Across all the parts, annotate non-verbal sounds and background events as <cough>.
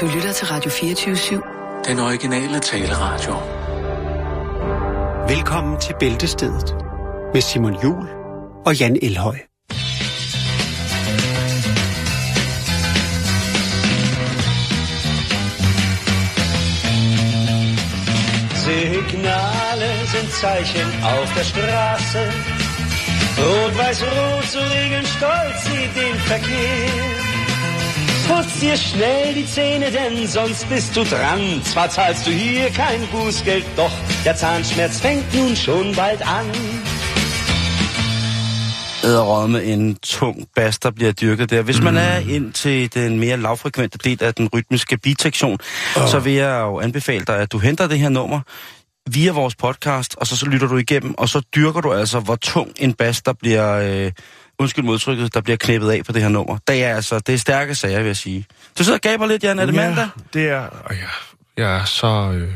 Du lytter til Radio 24-7. Den originale taleradio. Velkommen til Bæltestedet med Simon Jul og Jan Elhøj. Signale sind Zeichen auf der Straße. Rot-Weiß-Rot, so regeln stolz sie den Verkehr. Putz dir schnell die Zähne, denn sonst bist du dran. Zwar zahlst du hier kein Bußgeld, doch der Zahnschmerz fängt nun schon bald an. æderrømme en tung bas, der bliver dyrket der. Hvis man er ind til den mere lavfrekvente del af den rytmiske beatsektion, oh. så vil jeg jo anbefale dig, at du henter det her nummer via vores podcast, og så, så lytter du igennem, og så dyrker du altså, hvor tung en bas, der bliver, øh, undskyld modtrykket, der bliver knæppet af på det her nummer. Det er altså, det er stærke sager, vil jeg sige. Du sidder og gaber lidt, Jan. Er det ja, mandag? det er... Og jeg, jeg er så... Øh,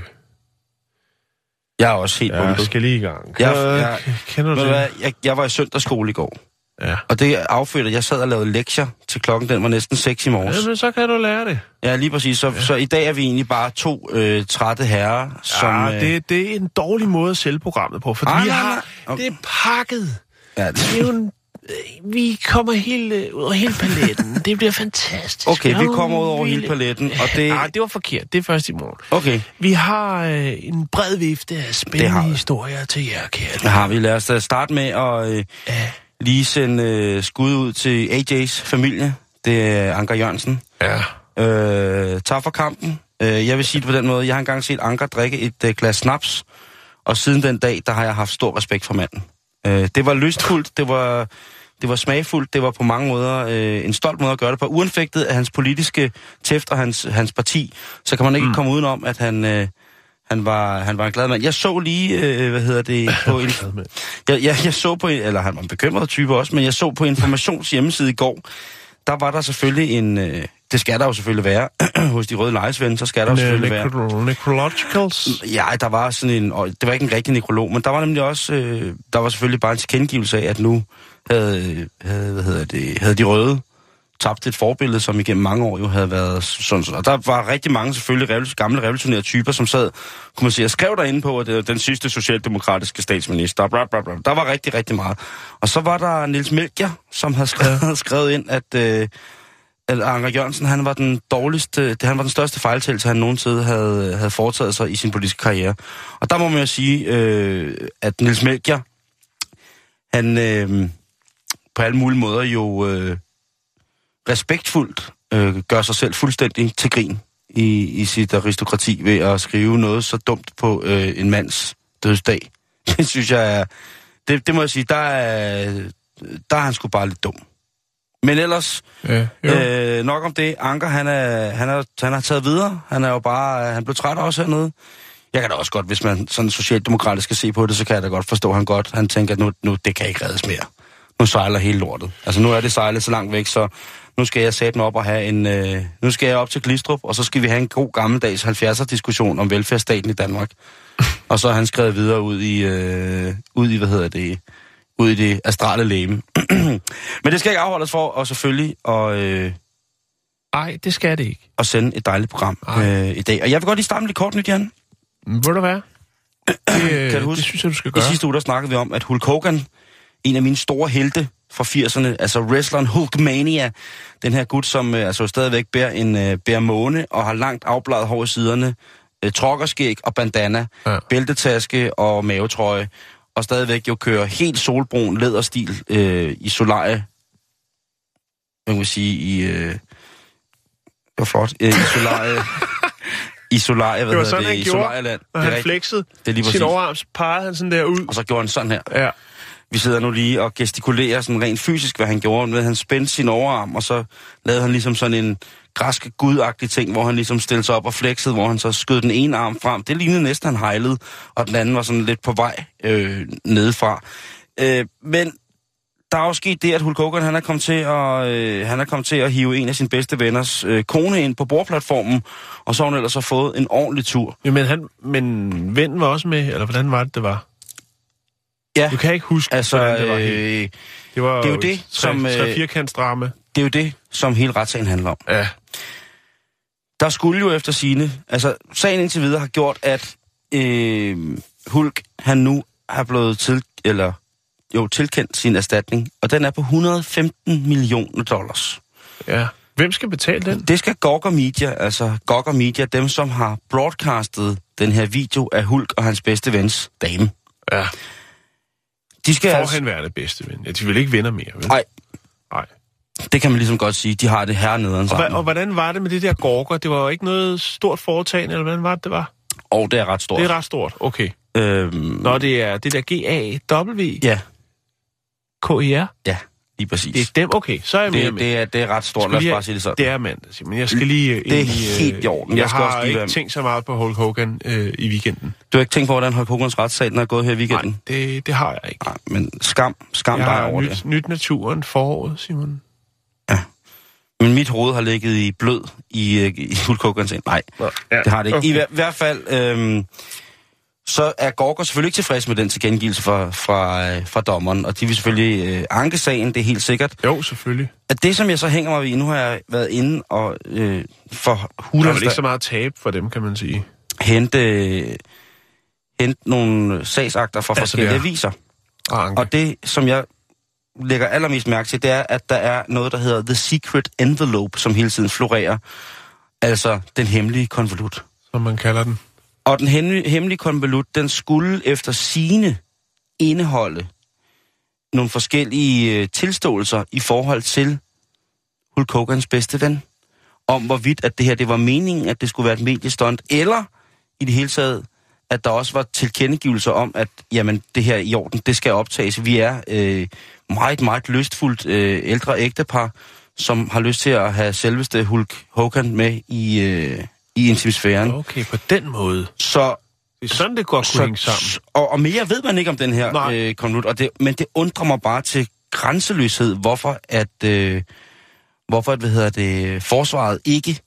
Jeg er også helt jeg bundet. skal lige i gang. Jeg, Kender, jeg, kender du det? hvad, jeg, jeg var i søndagsskole i går, Ja. og det affødte, at jeg sad og lavede lektier til klokken, den var næsten 6 i morges. Jamen, så kan du lære det. Ja, lige præcis. Så, ja. så i dag er vi egentlig bare to øh, trætte herrer, som... ja, øh, det, det er en dårlig måde at sælge programmet på, fordi Ah, vi har... Okay. Det er pakket. ja, det, Det er jo en, øh, vi kommer helt øh, ud over hele paletten. Det bliver fantastisk. Okay, vi nogle kommer ud over hele paletten, og det- Nej, det var forkert. Det er først i morgen. okay, Vi har øh, en bred vifte af spændende vi. historier til jer, kære. det har vi. Lad os da starte med at øh, lige sende øh, skud ud til AJ's familie. Det er Anker Jørgensen. Ja. Øh, tak for kampen. Øh, jeg vil sige det på den måde. Jeg har engang set Anker drikke et øh, glas snaps, og siden den dag, der har jeg haft stor respekt for manden. Øh, det var lystfuldt, det var, det var smagfuldt, det var på mange måder øh, en stolt måde at gøre det på. Uanfægtet af hans politiske tæft og hans, hans parti, så kan man ikke mm. komme udenom, at han, øh, han, var, han var en glad mand. Jeg så lige, øh, hvad hedder det, <laughs> på en, jeg, jeg, jeg så på, eller han var en bekymret type også, men jeg så på Informations hjemmeside i går, der var der selvfølgelig en, øh, det skal der jo selvfølgelig være, <clears throat> hos de røde lejesvende, så skal der jo selvfølgelig være. Necro- necrologicals. Ja, der var sådan en, og det var ikke en rigtig nekrolog, men der var nemlig også, øh, der var selvfølgelig bare en tilkendegivelse af, at nu havde, havde, hvad hedder det, havde de røde tabt et forbillede, som igennem mange år jo havde været sådan sådan. Og der var rigtig mange selvfølgelig revol- gamle revolutionære typer, som sad, kunne man sige, og skrev derinde på, at det var den sidste socialdemokratiske statsminister. Bla, bla, bla. Der var rigtig, rigtig meget. Og så var der Nils Melchior, som havde skrevet, ja. <laughs> skrevet ind, at, øh, at Anker Jørgensen, han var den dårligste, det, han var den største fejltagelse, han nogensinde havde, havde foretaget sig i sin politiske karriere. Og der må man jo sige, øh, at Nils Melchior, han øh, på alle mulige måder jo øh, respektfuldt øh, gør sig selv fuldstændig til grin i, i sit aristokrati ved at skrive noget så dumt på øh, en mands dødsdag. <laughs> Det synes jeg er... Det, det må jeg sige, der er, der er han sgu bare lidt dum. Men ellers, Ja, jo. øh, nok om det. Anker, han er, han, er, han er taget videre. Han er jo bare... Han blev træt også hernede. Jeg kan da også godt, hvis man sådan socialdemokratisk skal se på det, så kan jeg da godt forstå, han godt han tænker, at nu, nu det kan ikke reddes mere. Nu sejler hele lortet. Altså nu er det sejlet så langt væk, så nu skal jeg sætte mig op og have en... Øh, nu skal jeg op til Glistrup, og så skal vi have en god gammeldags 70'er-diskussion om velfærdsstaten i Danmark. <laughs> og så har han skrevet videre ud i, øh, ud i hvad hedder det, ud i det astrale læme. <clears throat> Men det skal ikke afholdes for, og selvfølgelig at, øh, Ej, det skal det ikke. at sende et dejligt program Ej. øh, i dag. Og jeg vil godt lige starte med lidt kort nyt, Jan. Ved du hvad? <clears throat> Det, øh, Kan du huske? det synes jeg, du skal I gøre. sidste uge, der snakkede vi om, at Hulk Hogan, en af mine store helte fra 80'erne, altså wrestleren Hulkmania, den her gut, som øh, altså stadigvæk bærer en øh, bærer måne og har langt afbladet hår i siderne, øh, trokkerskæg og bandana, Ja. bæltetaske og mavetrøje, og stadigvæk jo kører helt solbrun læderstil øh, i solarie, hvad kan man sige, i... Øh, det var flot. Øh, I solarie... <laughs> I solarie, hvad Det var sådan, det? han I gjorde, solarieland. Når Det han rigtigt. flexede Det er lige sin overarm, så pegede han sådan der ud. Og så gjorde han sådan her. Ja. Vi sidder nu lige og gestikulerer sådan rent fysisk, hvad han gjorde. Med han spændte sin overarm, og så lavede han ligesom sådan en græsk gudagtig ting, hvor han ligesom stillede sig op og flexede, hvor han så skød den ene arm frem. Det lignede næsten, han hejlede, og den anden var sådan lidt på vej øh, nedefra. Øh, men der er også sket det, at Hulk Hogan, han er kommet til at, øh, han er kommet til at hive en af sine bedste venners øh, kone ind på bordplatformen, og så har hun ellers så fået en ordentlig tur. Ja, men, han, men vennen var også med, eller hvordan var det, det var? Ja, Du kan ikke huske, altså, hvordan det var helt. øh, Det var det er jo et det, tre, som, øh, Tre firkantsdrama. det er jo det, som hele retssagen handler om. Ja. der skulle jo efter sine, altså sagen indtil videre har gjort, at øh, Hulk, han nu har blevet til, eller jo, tilkendt sin erstatning, og den er på 115 millioner dollars. Ja. Hvem skal betale den? Det skal Gogger Media, altså Gogger Media, dem som har broadcastet den her video af Hulk og hans bedste vens dame. Ja. De skal altså, Forhenværende bedste ven. Ja, de vil ikke vinder mere, vel? nej, Nej. det kan man ligesom godt sige. De har det hernede Og, hva- sammen. og hvordan var det med det der gorker? Det var jo ikke noget stort foretagende, eller hvordan var det, det var? Og det er ret stort. Det er ret stort. Okay. Øhm, Når det er det der G-A-W, ja, K-I-R, ja, lige præcis. det er dem. Okay, så er jeg mere det, med. det, er, det er ret stort, lad os lige- bare sige det sådan. Det er mandag, Simon. Jeg skal lige... øh, Det er ind i, øh, helt i orden. Jeg, Jeg skal har også lige ikke være- tænkt så meget på Hulk Hogan øh, i weekenden. Du har ikke tænkt på, hvordan Hulk Hogans retssag den er gået her i weekenden? Nej, det, det har jeg ikke. Nej, men skam, skam Jeg dig over nyt, det. nyt naturen foråret, Simon. Men mit hoved har ligget i blød i, øh, i Hulk Hogans sag. Nej, Ja, det har det ikke. I hver, hvert fald, øhm, så er Gorger selvfølgelig ikke tilfreds med den tilkendegivelse fra, fra, øh, fra dommeren, og de vil selvfølgelig øh, anke sagen, det er helt sikkert. Jo, selvfølgelig. At det, som jeg så hænger mig ved, nu har jeg været inde og øh, for Der er ikke så meget tab for dem, kan man sige. hente, hente nogle sagsakter fra Altså, forskellige er- aviser. Og anke. Og det, som jeg lægger allermest mærke til, det er, at der er noget, der hedder The Secret Envelope, som hele tiden florerer. Altså den hemmelige konvolut. som man kalder den. Og den hemmelige, konvolut, den skulle efter sine indeholde nogle forskellige øh, tilståelser i forhold til Hulk Hogans bedste ven. Om hvorvidt, at det her det var meningen, at det skulle være et mediestunt, eller i det hele taget, at der også var tilkendegivelser om, at jamen, det her i orden, det skal optages. Vi er øh, meget, meget lystfuldt øh, ældre ægtepar, som har lyst til at have selveste Hulk Hogan med i, øh, i intimsfæren. Okay, på den måde. Så Det er sådan, det godt kunne hænge sammen. og, og mere ved man ikke om den her Nej. øh, konvolut, og det, men det undrer mig bare til grænseløshed, hvorfor at, øh, hvorfor at, hvad hedder det, forsvaret ikke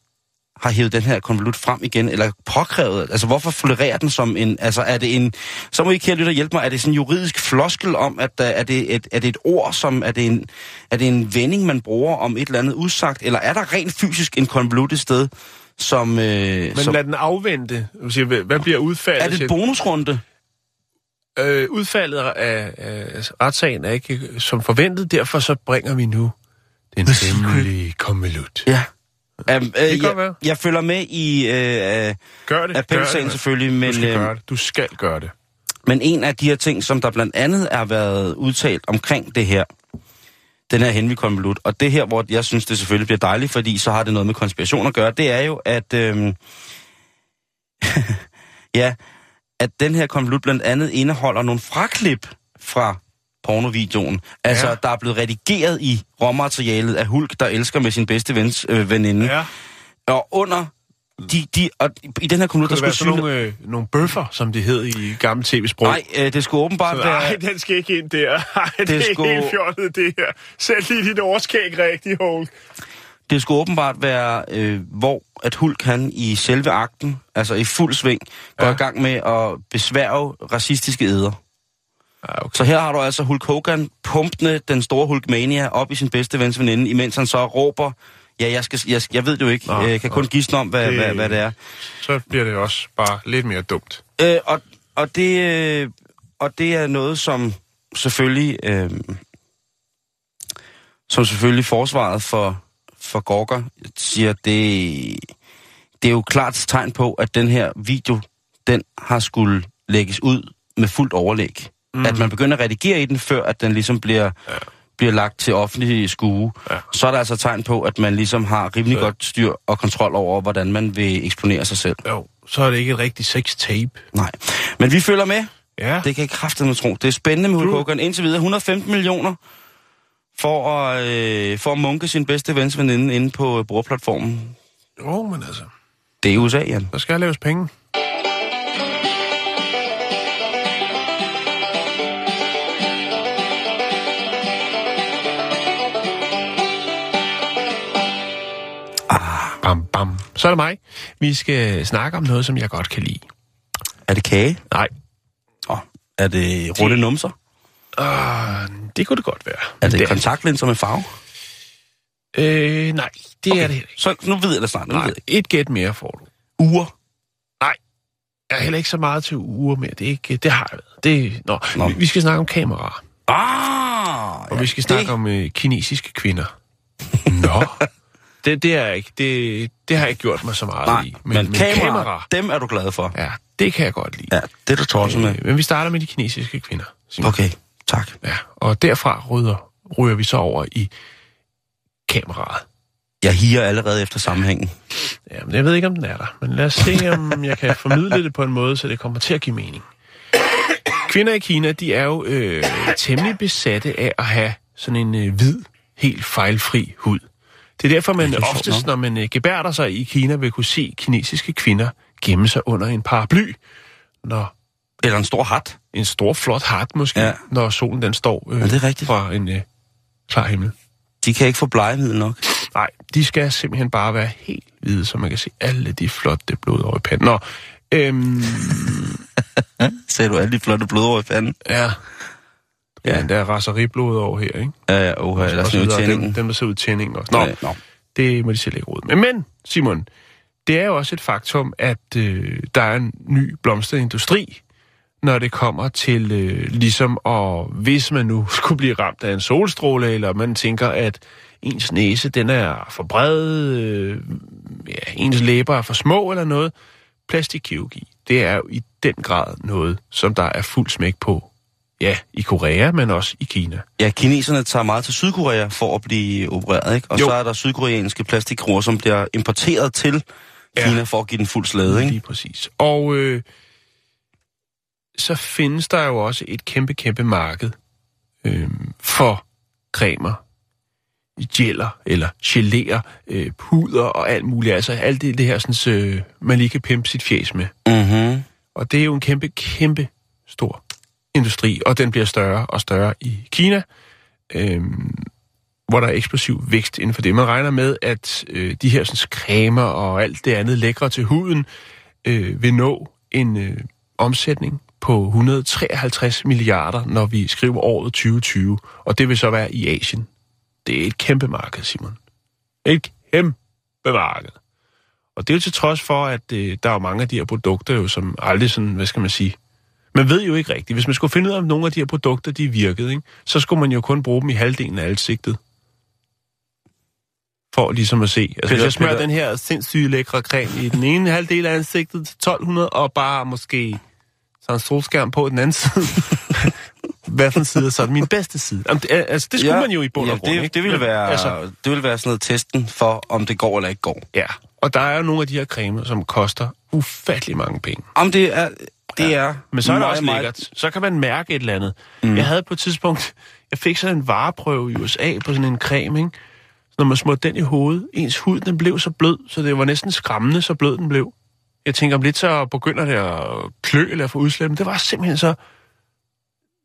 har hævet den her konvolut frem igen, eller påkrævet, altså hvorfor florerer den som en, altså er det en, så må I kære lytter hjælpe mig, er det sådan en juridisk floskel om, at der, er, det et, er det et ord, som, er det, en, er det en vending, man bruger om et eller andet udsagt, eller er der rent fysisk en konvolut et sted, som, øh, Men som lad den afvente. Hvad bliver udfaldet? er det et bonusrunde? øh, udfaldet af, af retssagen er ikke som forventet, derfor så bringer vi nu den hemmelige konvolut. Ja. Um, øh, kan godt jeg, være. jeg følger med i øh, Gør det. appelsagen gør selvfølgelig, det. men, Du skal øh, gøre det. Du skal gøre det. men en af de her ting, som der blandt andet er været udtalt omkring det her, den her Henry konvolut, og det her, hvor jeg synes, det selvfølgelig bliver dejligt, fordi så har det noget med konspiration at gøre, det er jo, at øh, <laughs> ja, at den her konvolut blandt andet indeholder nogle fraklip fra pornovideoen. Altså, ja. der er blevet redigeret i råmaterialet af Hulk, der elsker med sin bedste vens øh, veninde. Ja. Og under de, de, og i den her kommune, der skulle være sådan nogle, øh, nogle bøffer, som det hed i gammel tv-sprog? Nej, øh, det skulle åbenbart Så, være... Nej, den skal ikke ind der. <laughs> Ej, det, det er skulle- helt fjollet, det her. Sæt lige dit overskæg rigtigt, Hulk. Det skulle åbenbart være, øh, hvor at Hulk han i selve akten, altså i fuld sving, går Ja. i gang med at besværge racistiske æder. Ja, okay. Så her har du altså Hulk Hogan pumpende den store Hulkmania op i sin bedste vens veninde, imens han så råber, ja, jeg, skal, jeg, jeg ved det jo ikke, Nå, jeg kan kun gisne om, hvad, Det- hvad, hvad det er. Så bliver det også bare lidt mere dumt. Øh, og, og, det, øh, og det er noget, som selvfølgelig, øh, som selvfølgelig forsvaret for, for Gorker siger, det, det er jo klart tegn på, at den her video, den har skulle lægges ud med fuldt overlæg. Mm. At man begynder at redigere i den, før at den ligesom bliver, ja. Bliver lagt til offentlig skue. Ja. Så er der altså tegn på, at man ligesom har rimelig Så- godt styr og kontrol over, hvordan man vil eksponere sig selv. Jo, så er det ikke et rigtigt sex-tape. Nej. Men vi følger med. Ja, Det kan jeg kraftedeme tro. Det er spændende med Hulk Hogan. Indtil videre 115 millioner for at, øh, for at munke sin bedste vens veninde inde på øh, bordplatformen. jo, men altså, Det er USA, Jan. der skal laves penge. Bam, bam. Så er det mig. Vi skal snakke om noget, som jeg godt kan lide. Er det kage? Nej, Oh, er det runde numser? uh, det kunne det godt være. Er det det, kontaktlinser med farve? Øh, nej, det okay. er det ikke. Så nu ved jeg det snart. Nu Nej, ved jeg. et gæt mere får du. Uger. Jeg er heller ikke så meget til uger mere. Det, er ikke, det har jeg været. Det, nå, Nå. Vi, vi skal snakke om kameraer. Ah! Og ja, vi skal snakke det, om øh, kinesiske kvinder. Nå. <laughs> det, det, er jeg ikke, det, det har jeg ikke gjort mig så meget Nej, i. men, men kameraer, kameraer, dem er du glad for. ja, det kan jeg godt lide. Ja, det er du tosset med. Øh, men vi starter med de kinesiske kvinder. Simon. Okay, tak. Ja, og derfra ryger, ryger vi så over i kameraet. Jeg higer allerede efter sammenhængen. Ja, men jeg ved ikke, om den er der. Men lad os se, om jeg kan formidle det på en måde, så det kommer til at give mening. Kvinder i Kina, de er jo øh, temmelig besatte af at have sådan en øh, hvid, helt fejlfri hud. Det er derfor, man det er oftest, når man øh, gebærder sig i Kina, vil kunne se kinesiske kvinder gemme sig under en paraply, når Eller en stor hat. en stor, flot hat måske, Ja. når solen den står øh, Ja, det er rigtigt. fra en øh, klar himmel. De kan ikke få blegemiddel nok. Nej, de skal simpelthen bare være helt hvide, så man kan se alle de flotte blod over i panden. Nå, øhm, <laughs> Sagde du alle de flotte blodår i fanden? ja. Ja. Ja, der er raseriblod over her, ikke? Ja, ja, oha, eller sådan noget dem, dem, der ser ud tændingen også. Nå, Ja, nå. det må de selv ikke råde med. Men, Simon, det er jo også et faktum, at øh, der er en ny blomsterindustri, når det kommer til øh, ligesom, og hvis man nu <laughs> skulle blive ramt af en solstråle, eller man tænker, at ens næse, den er for bred, øh, ja, ens læber er for små eller noget, plastikkirurgi, det er jo i den grad noget, som der er fuld smæk på. Ja, i Korea, men også i Kina. Ja, kineserne tager meget til Sydkorea for at blive opereret, ikke? Og Jo. så er der sydkoreanske plastikkroer, som bliver importeret til Ja. Kina for at give den fuld slæde, ikke? Lige præcis. Og øh, så findes der jo også et kæmpe, kæmpe marked øh, for cremer, gælder eller geléer, øh, puder og alt muligt. Altså alt det, det her, sådan, øh, man lige kan pimpe sit fjes med. Mhm. Og det er jo en kæmpe, kæmpe stor industri, og den bliver større og større i Kina, øh, hvor der er eksplosiv vækst inden for det. Man regner med, at øh, de her sådan, cremer og alt det andet lækre til huden øh, vil nå en øh, omsætning på 153 milliarder, når vi skriver året 2020, og det vil så være i Asien. Det er et kæmpe marked, Simon. Et kæmpe marked. Og det er jo til trods for, at øh, der er jo mange af de her produkter, jo, som aldrig sådan, hvad skal man sige, man ved jo ikke rigtigt. Hvis man skulle finde ud af, om nogle af de her produkter, de virkede, ikke, så skulle man jo kun bruge dem i halvdelen af ansigtet. For ligesom at se. Altså, hvis jeg smører Peter. den her sindssyge lækre creme i den ene halvdel af ansigtet til 1200, og bare måske så en solskærm på den anden side. <laughs> Hvad for en side er så min bedste side? Jamen, det, altså, det skulle ja, man jo i bund og ja, grund, det, ikke? det, ville være, altså, det ville være sådan noget testen for, om det går eller ikke går. ja, og der er jo nogle af de her cremer, som koster ufattelig mange penge. Om det er... Det er Men så er det også meget- lækkert. Så kan man mærke et eller andet. Mm. Jeg havde på et tidspunkt, jeg fik sådan en vareprøve i USA på sådan en creme, ikke? Så når man smurte den i hovedet, ens hud, den blev så blød, så det var næsten skræmmende, så blød den blev. Jeg tænker, om lidt så begynder det at klø eller få udslæt, men det var simpelthen så...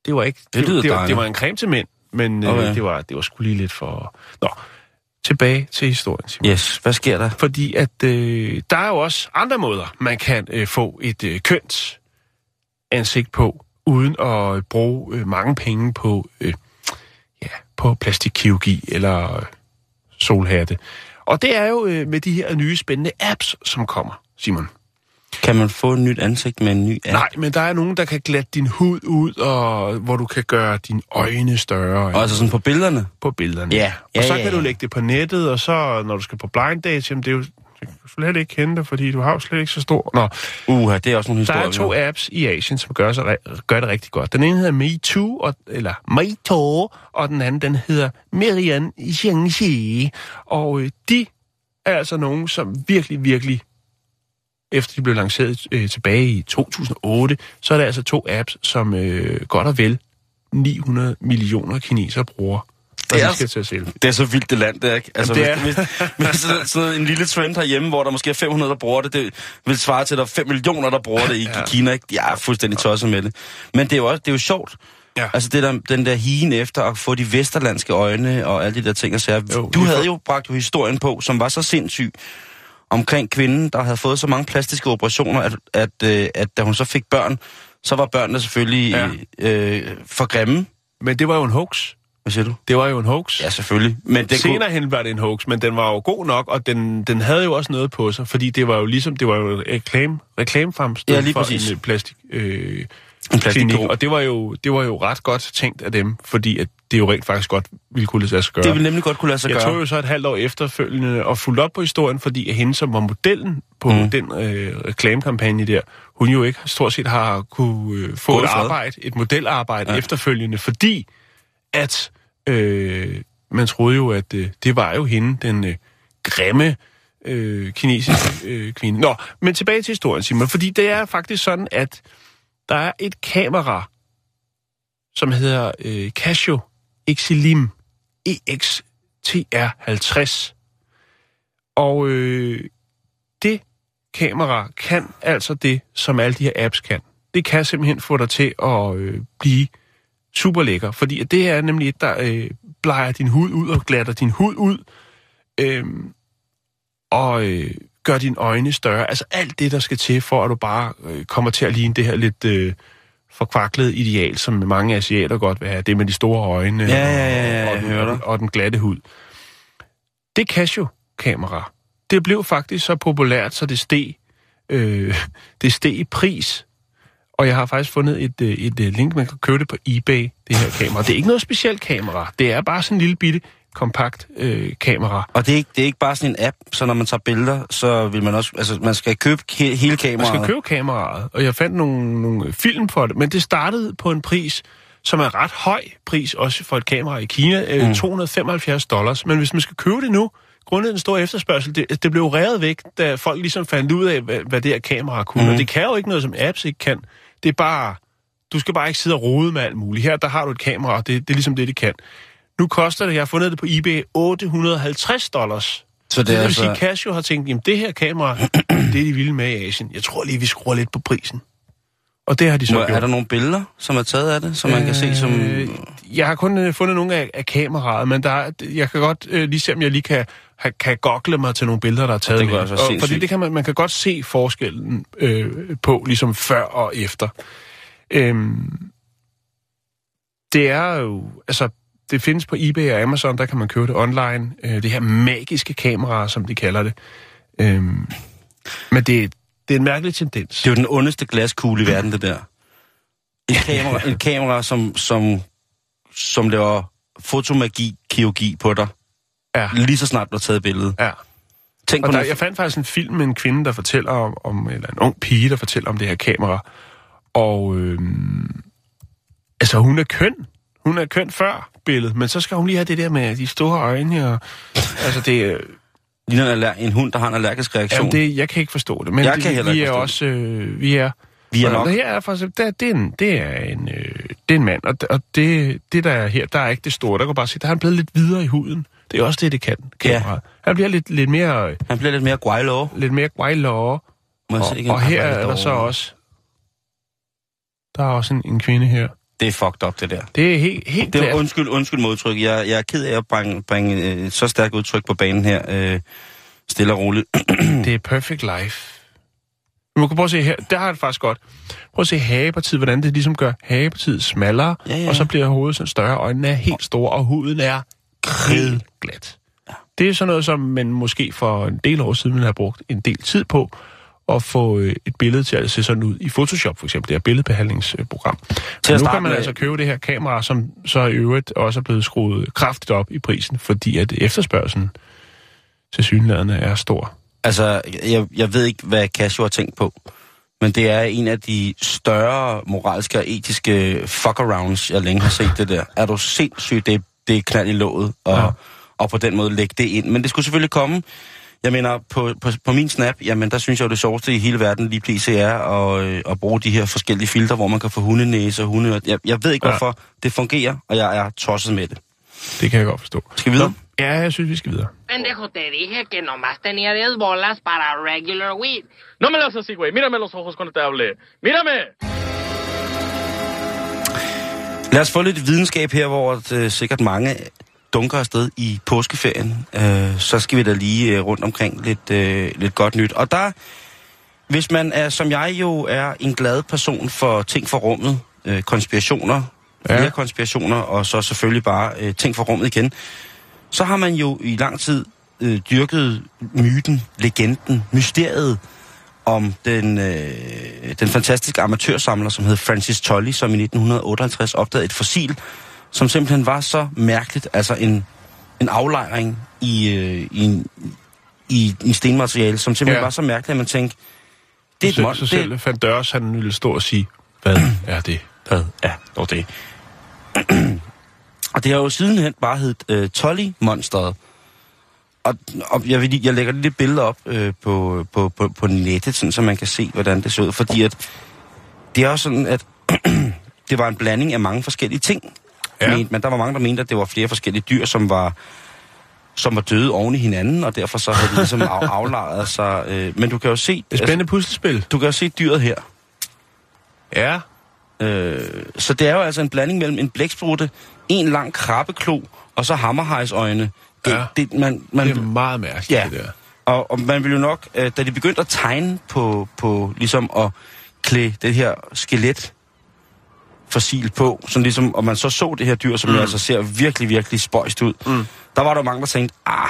Det var ikke... Det lyder det, var, dejligt. det var en creme til mænd, men Okay. okay. øh, det, var, det var sgu lige lidt for... Nå, tilbage til historien, Simon. Yes, hvad sker der? Fordi at øh, der er jo også andre måder, man kan øh, få et øh, kønt ansigt på, uden at øh, bruge øh, mange penge på, øh, ja, på plastikkirurgi eller øh, solhatte. Og det er jo øh, med de her nye spændende apps, som kommer, Simon. Kan man få et nyt ansigt med en ny app? Nej, men der er nogen, der kan glatte din hud ud, og hvor du kan gøre dine øjne større Og altså sådan på billederne? på billederne. Ja, ja, og så ja, kan ja. du lægge det på nettet, og så når du skal på blind date, jamen det er jo slet ikke kende dig, fordi du har jo slet ikke så stor... Nå, Uha, det er også nogle Der historier. er to apps i Asien, som gør, sig, gør det rigtig godt. Den ene hedder MeToo, og, eller MeToo, og den anden, den hedder Merian Jiangxi. Og øh, de er altså nogen, som virkelig, virkelig, efter de blev lanceret øh, tilbage i 2008, så er der altså to apps, som øh, godt og vel 900 millioner kinesere bruger. Det er de skal til at sælge. Det er så vildt det land, det er ikke? Altså, Jamen, hvis, det hvis, hvis sådan, sådan en lille trend herhjemme, hvor der måske er 500, der bruger det, det vil svare til, at der er 5 millioner, der bruger det i ja. Kina. Ikke? Jeg er fuldstændig tosset med det. Men det er jo også det er jo sjovt. Ja. Altså det der, den der higen efter at få de vesterlandske øjne og alle de der ting og sager. Jo, Du havde for- jo bragt jo historien på, som var så sindssyg omkring kvinden, der havde fået så mange plastiske operationer, at, at, øh, at da hun så fik børn, så var børnene selvfølgelig ja. øh, for grimme. Men det var jo en hoax. Hvad siger du? Det var jo en hoax. Ja, selvfølgelig. Men Den Senere kunne... hen var det en hoax, men den var jo god nok, og den, den havde jo også noget på sig, fordi det var jo ligesom, det var jo reklame, reklamefremstød Ja, lige for præcis. en øh, plastik, øh, En klinik, og det var, jo, det var jo ret godt tænkt af dem, fordi at det jo rent faktisk godt ville kunne lade sig gøre. Det vil nemlig godt kunne lade sig Jeg gøre. tog jo så et halvt år efterfølgende og fulgte op på historien, fordi hende, som var modellen på Mm. den øh, reklamekampagne der, hun jo ikke stort set har kunne øh, få Gået et arbejde, et modelarbejde ja. efterfølgende, fordi at øh, man troede jo, at øh, det var jo hende, den øh, grimme øh, kinesiske øh, kvinde. Nå, men tilbage til historien, Simon, fordi det er faktisk sådan, at der er et kamera, som hedder øh, Casio Exilim EXTR50. Og øh, det kamera kan altså det, som alle de her apps kan. Det kan simpelthen få dig til at øh, blive super lækker, fordi det er nemlig et, der øh, bleger din hud ud og glatter din hud ud, øh, og øh, gør dine øjne større. Altså alt det, der skal til, for at du bare øh, kommer til at ligne det her lidt øh, forkvaklede ideal, som mange asiater godt vil have. Det med de store øjne Ja, ja, ja, ja, og, den, hører og, og den glatte hud. Det Casio-kamera, det blev faktisk så populært, så det steg, øh, det steg i pris. Og jeg har faktisk fundet et, øh, et øh, link, man kan købe det på eBay, det her kamera. Det er ikke noget specielt kamera. Det er bare sådan en lille bitte kompakt øh, kamera. Og det er, ikke, det er ikke bare sådan en app, så når man tager billeder, så vil man også... Altså, man skal købe he- hele Man kameraet. skal købe kameraet, og jeg fandt nogle, nogle film for det, men det startede på en pris, som er ret høj pris, også for et kamera i Kina, øh, 275 dollars. Men hvis man skal købe det nu, grundet den store efterspørgsel, det, det blev revet væk, da folk ligesom fandt ud af, hvad, hvad det her kamera kunne. Mm. Og det kan jo ikke noget, som apps ikke kan. Det er bare, du skal bare ikke sidde og rode med alt muligt. Her, der har du et kamera, og det, det er ligesom det, det kan. Nu koster det, jeg har fundet det på eBay, 850 dollars. Så Det, det er vil altså... sige, Casio har tænkt, jamen det her kamera, <clears throat> det er de vilde med i Asien. Jeg tror lige, vi skruer lidt på prisen. Og det har de så Må, gjort. er der nogle billeder, som er taget af det, som man kan se som... Jeg har kun øh, fundet nogle af, af kameraet, men der, er- jeg kan godt øh, lige se, om jeg lige kan, ha- kan gogle mig til nogle billeder, der er taget Det være og, fordi det kan man, man kan godt se forskellen øh, på, ligesom før og efter. Øhm, det er jo, altså, det findes på eBay og Amazon, der kan man købe det online. Øh, det her magiske kamera, som de kalder det. Øhm, men det, det er en mærkelig tendens. Det er jo den ondeste glaskugle i verden, det der. Et <laughs> kamera, et kamera som, som, som laver fotomagi, kirurgi på dig, Ja, lige så snart du har taget billedet. ja. Tænk på Og der, noget... jeg fandt faktisk en film med en kvinde, der fortæller om, om eller en ung pige, der fortæller om det her kamera. Og øhm, altså, hun er køn. Hun er køn før billedet, men så skal hun lige have det der med de store øjne. Og, altså, det, er- ligner en, hund, der har en allergisk reaktion. jamen, det, jeg kan ikke forstå det. Men Jeg det, kan heller vi ikke er også, øh, vi er... Vi er og nok... Det her er faktisk, det, det, er en, det er en, øh, det er en mand, og, og det, det der er her, der er ikke det store. Der kan bare se, der er han blevet lidt videre i huden. Det er også det, det kan, kameraet. Han bliver lidt, lidt mere, øh, Han bliver lidt mere guaylo. lidt mere jeg Og, og her er der så også... Der er også en, en kvinde her. Det er fucked up, det der. Det er helt, helt Det er klart. undskyld, undskyld modtryk. Jeg, jeg er ked af at bringe, bringe øh, så stærkt udtryk på banen her. Øh, stille og roligt. <clears throat> Det er perfect life. Man kan prøve at se her. Der har det faktisk godt. Prøv at se hagepartiet, hvordan det ligesom gør hagepartiet smallere, Ja, ja. og så bliver hovedet sådan større. Øjnene er helt store, og huden er helt glat. Det er sådan noget, som man måske for en del år siden ville have brugt en del tid på, at få øh, et billede til at se sådan ud i Photoshop, for eksempel, det her billedbehandlingsprogram. Til Men nu kan man med- altså købe det her kamera, som så i øvrigt også er blevet skruet kraftigt op i prisen, fordi at efterspørgselen til synlæderne er stor. Altså, jeg, jeg ved ikke, hvad Casio har tænkt på. Men det er en af de større moralske og etiske fuck-arounds, jeg længe har set det der. Er du sindssyg, det, det er knald i låget, og, Ja. og på den måde lægge det ind. Men det skulle selvfølgelig komme. Jeg mener, på, på, på min snap, jamen der synes jeg jo det sjoveste i hele verden lige pt. er at, øh, at bruge de her forskellige filtre, hvor man kan få hundenæse og hunde. Jeg, jeg ved ikke, Ja. hvorfor det fungerer, og jeg er tosset med det. Det kan jeg godt forstå. Skal vi videre? Ja, jeg synes, vi skal videre. Pendejo, te dije que nomás tenía 10 bolas para regular weed. No me lo hagas así, güey. Mírame los ojos cuando te hable. ¡Mírame! Lad os få lidt videnskab her, hvor øh, sikkert mange dunker afsted i påskeferien. Øh, så skal vi da lige øh, rundt omkring lidt, lidt godt nyt. Og der, hvis man er, som jeg jo er en glad person for ting for rummet, konspirationer, flere Ja. konspirationer, og så selvfølgelig bare ting fra rummet igen. Så har man jo i lang tid øh, dyrket myten, legenden, mysteriet om den, øh, den fantastiske amatørsamler, som hed Francis Tolley, som i 1958 opdagede et fossil, som simpelthen var så mærkeligt, altså en, en aflejring i, øh, i, en, i, i stenmateriale, som simpelthen Ja. var så mærkeligt, at man tænkte, det er et så det, selv Van Dørs, han ville stå og sige, hvad er det? <clears throat> Hvad er dog det? <clears throat> og det har jo sidenhen bare heddet øh, Tolly-monsteret. Og, og jeg, vil, jeg lægger lidt billeder op øh, på, på, på, på nettet, sådan, så man kan se, hvordan det så ud. Fordi at det er også sådan, at <clears throat> det var en blanding af mange forskellige ting. Ja. Men, men der var mange, der mente, at det var flere forskellige dyr, som var som var døde oven i hinanden, og derfor så havde de ligesom af, <laughs> aflejret sig. Øh, men du kan jo se... Det er spændende puslespil. du kan jo se dyret her. Ja. Øh, så det er jo altså en blanding mellem en blæksprutte, en lang krabbeklo, og så hammerhejsøjne. Det, Ja. det, man, man, Det er meget mærkeligt, ja, det der. og, og man ville jo nok, øh, da de begyndte at tegne på, på ligesom at klæde det her skelet fossil på, sådan ligesom, og man så så det her dyr, som mm. jo altså ser virkelig, virkelig spøjst ud, mm. der var der mange, der tænkte, ah,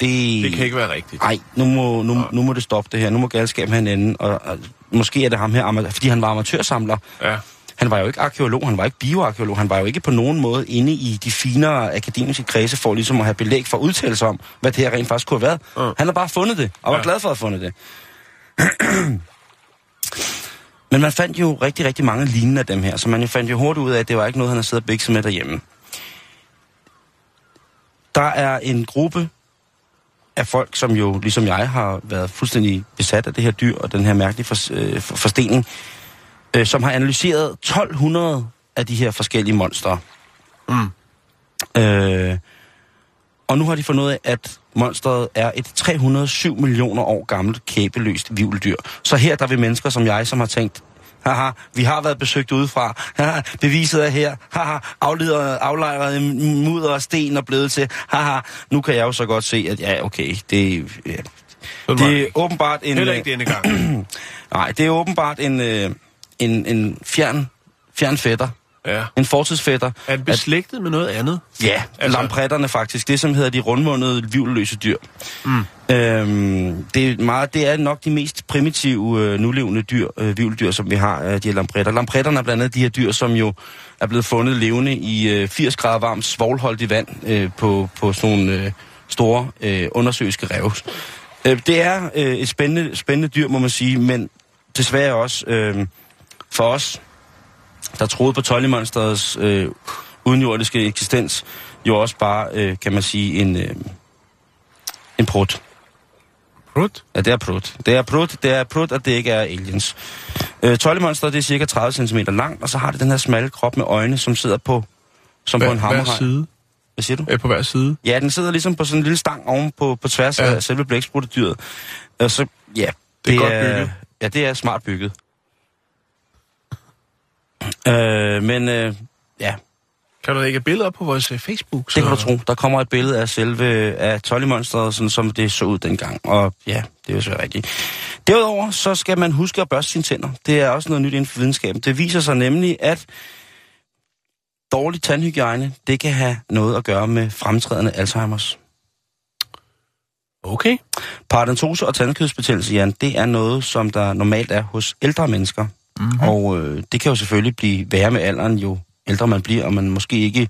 det... Det kan ikke være rigtigt. Nej, nu må, nu, nu må det stoppe det her. Nu må galskaben have en ende. Og, og måske er det ham her, fordi han var amatørsamler. Ja. Han var jo ikke arkeolog, han var ikke bioarkeolog, han var jo ikke på nogen måde inde i de finere akademiske kredse for ligesom at have belæg for at udtale sig om, hvad det her rent faktisk kunne have været. Mm. Han har bare fundet det, og var Ja. glad for at have fundet det. <clears throat> Men man fandt jo rigtig, rigtig mange lignende af dem her, så man jo fandt jo hurtigt ud af, at det var ikke noget, han havde siddet og bikset med derhjemme. Der er en gruppe af folk, som jo, ligesom jeg, har været fuldstændig besat af det her dyr og den her mærkelige for, øh, for, forstening, øh, som har analyseret 1200 af de her forskellige monstre. Mm. Øh, og nu har de fundet ud af, at monstret er et 307 millioner år gammelt kæbeløst vivldyr. Så her der er vi mennesker som jeg, som har tænkt, haha, vi har været besøgt udefra, haha, beviset er her, haha, aflejret, aflejret mudder og sten og blevet til, haha, nu kan jeg jo så godt se, at ja, okay, det, ja, det er åbenbart en... Heller ikke denne gang. <clears throat> Nej, det er åbenbart en, øh, en, en fjern, fjern fætter. Ja. En fortidsfætter. Er den beslægtet med noget andet? Ja, Altså- lampretterne faktisk. Det, som hedder de rundmundede, vivløse dyr. Mm. Øhm, det, er meget, det er nok de mest primitive øh, nulevende dyr, øh, vivldyr, som vi har, øh, de her lampretter. Lampretterne er blandt andet de her dyr, som jo er blevet fundet levende i øh, 80 grader varmt svovlholdigt vand øh, på, på sådan nogle øh, store øh, undersøiske rev. Øh, det er øh, et spændende, spændende dyr, må man sige, men desværre også øh, for os, der troede på Tollymonsterets øh, udenjordiske eksistens, jo også bare, øh, kan man sige, en, øh, en prut. Prut? Ja, det er prut. Det er prut, det er prut, at det ikke er aliens. Øh, Tollymonsteret, det er cirka 30 cm langt, og så har det den her smalle krop med øjne, som sidder på, som på en Hver, hver hammerhej. side? Hvad siger du? Er på hver side? Ja, den sidder ligesom på sådan en lille stang oven på, på tværs Ja. ja. af selve blækspruttedyret. Og så, ja, Det er godt bygget. Ja, det er smart bygget. Øh, men øh, ja, Kan du lægge billeder op på vores øh, Facebook? det kan du tro. Der kommer et billede af selve af Tollymonsteret, sådan som det så ud dengang. Og ja, det er jo så rigtigt. Derudover så skal man huske at børste sine tænder. Det er også noget nyt inden for videnskaben. Det viser sig nemlig, at dårlig tandhygiejne, det kan have noget at gøre med fremtrædende Alzheimers. Okay. Parodontose og tandkødsbetændelse, Jan, det er noget, som der normalt er hos ældre mennesker. Mm-hmm. Og øh, det kan jo selvfølgelig blive værre med alderen, jo ældre man bliver, og man måske ikke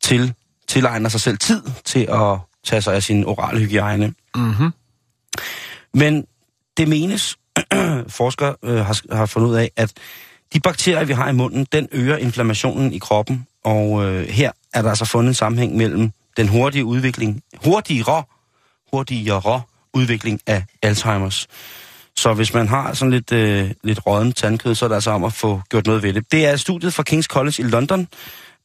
til, tilegner sig selv tid til at tage sig af sin orale hygiejne. Mm-hmm. Men det menes, <clears throat> forskere øh, har, har fundet ud af, at de bakterier, vi har i munden, den øger inflammationen i kroppen. Og øh, her er der altså fundet en sammenhæng mellem den hurtige udvikling, hurtigere, hurtigere udvikling af Alzheimers. Så hvis man har sådan lidt, øh, lidt rådden tandkød, så er det altså om at få gjort noget ved det. Det er studiet fra King's College i London,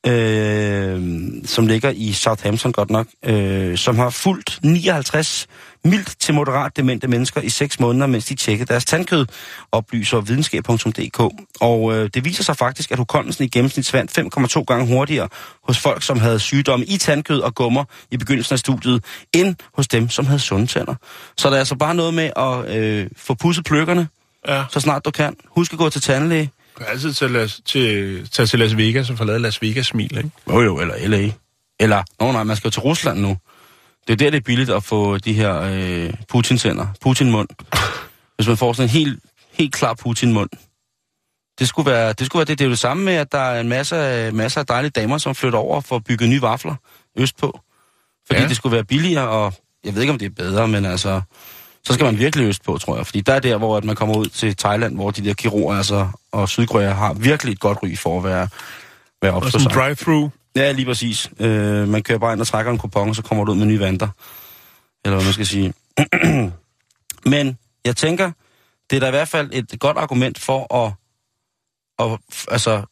øh, som ligger i Southampton godt nok, øh, som har fulgt 59 mildt til moderat demente mennesker i 6 måneder, mens de tjekkede deres tandkød, oplyser videnskab.dk. Og øh, det viser sig faktisk, at hukommelsen i gennemsnit svandt 5,2 gange hurtigere hos folk, som havde sygdomme i tandkød og gummer i begyndelsen af studiet, end hos dem, som havde sunde tænder. Så der er altså bare noget med at øh, få pudset pløkkerne, Ja. så snart du kan. Husk at gå til tandlæge. Du kan altid tage, Las, til, tage til Las Vegas og få lavet Las Vegas-smil, ikke? Jo jo, eller LA. Eller, nå nej, man skal jo til Rusland nu. Det er der, det er billigt at få de her øh, Putin-sender. Putin-mund. Hvis man får sådan en helt, helt klar Putin-mund. Det skulle, være, det skulle være det. Det er jo det samme med, at der er en masse, masser af dejlige damer, som flytter over for at bygge nye vafler østpå. Fordi Ja. det skulle være billigere, og jeg ved ikke, om det er bedre, men altså... Så skal man virkelig østpå, tror jeg. Fordi der er der, hvor at man kommer ud til Thailand, hvor de der kirurger altså, og Sydkorea har virkelig et godt ry for at være, være op Og sådan sig. Ja, lige præcis. Øh, man kører bare ind og trækker en kupon, og så kommer du ud med nye vanter. Eller hvad man skal sige. <clears throat> Men jeg tænker, det er da i hvert fald et godt argument for at... at altså,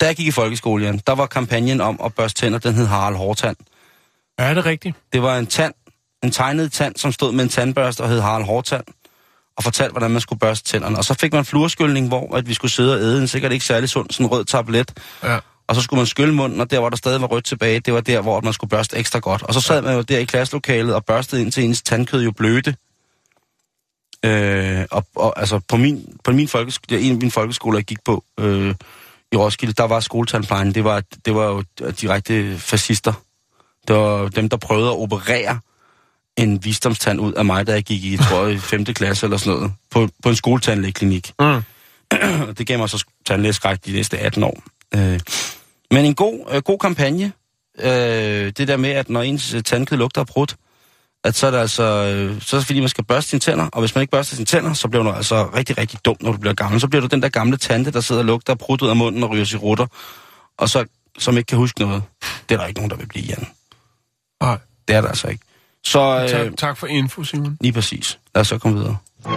da jeg gik i folkeskole, Jan, der var kampagnen om at børste tænder, den hed Harald Hårtand. Ja, er det rigtigt? Det var en tand, en tegnet tand, som stod med en tandbørste og hed Harald Hårtand, og fortalte, hvordan man skulle børste tænderne. Og så fik man fluorskyldning, hvor at vi skulle sidde og æde en sikkert ikke særlig sund, sådan en rød tablet, Ja. Og så skulle man skylle munden, og der, hvor der stadig var rødt tilbage, det var der, hvor man skulle børste ekstra godt. Og så sad man jo der i klasselokalet og børstede ind til ens tandkød jo blødte. Øh, og, og altså på min, på min folkeskole, en af mine folkeskoler, jeg gik på øh, i Roskilde, der var skoletandplejen, det var, det var jo direkte fascister. Det var dem, der prøvede at operere en visdomstand ud af mig, da jeg gik i, jeg tror, i <laughs> 5. klasse eller sådan noget, på, på en skoletandlægeklinik. Mm. <clears throat> Det gav mig så tandlægeskræk de næste 18 år. Øh, men en god, øh, god kampagne. Øh, det der med, at når ens øh, tandkød lugter af brudt, at så er det altså, øh, så er det fordi, man skal børste sine tænder, og hvis man ikke børster sine tænder, så bliver du altså rigtig, rigtig dum, når du bliver gammel. Så bliver du den der gamle tante, der sidder og lugter af brudt ud af munden og ryger sig rutter, og så, som ikke kan huske noget. Det er der ikke nogen, der vil blive, Jan. Nej. Det er der altså ikke. Så øh, Tak, tak for info, Simon. lige præcis. Lad os så komme videre. Oh,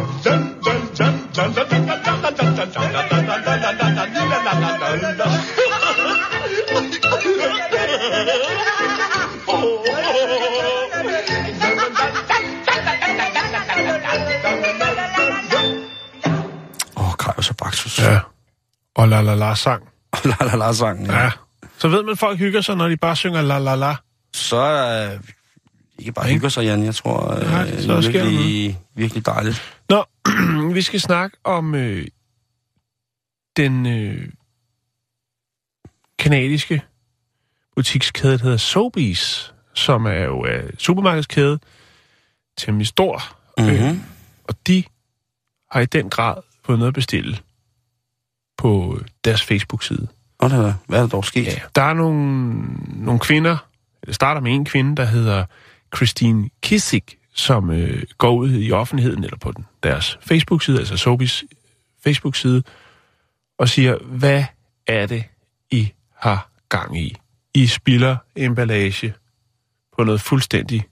Kajus og Baksus. Ja. Og la la la sang. <laughs> la la la sangen. Ja. Ja. Så ved man, at folk hygger sig, når de bare synger la la la. Så er der ikke bare hygger sig, Jan. Jeg tror, øh, Nej, det så er sker der virkelig, virkelig dejligt. Nå, <clears throat> vi skal snakke om øh, den øh, kanadiske butikskæde, der hedder Sobeys, som er jo øh, supermarkedskæde, temmelig stor. Mm-hmm. Øh, og de har i den grad fået noget at bestille på deres Facebook-side. Og der, hvad er der dog sket? Ja, der er nogle, nogle kvinder, det starter med en kvinde, der hedder Christine Kissik, som øh, går ud i offentligheden, eller på den, deres Facebook-side, altså Sobis Facebook-side, og siger, hvad er det, I har gang i? I spilder emballage på noget fuldstændig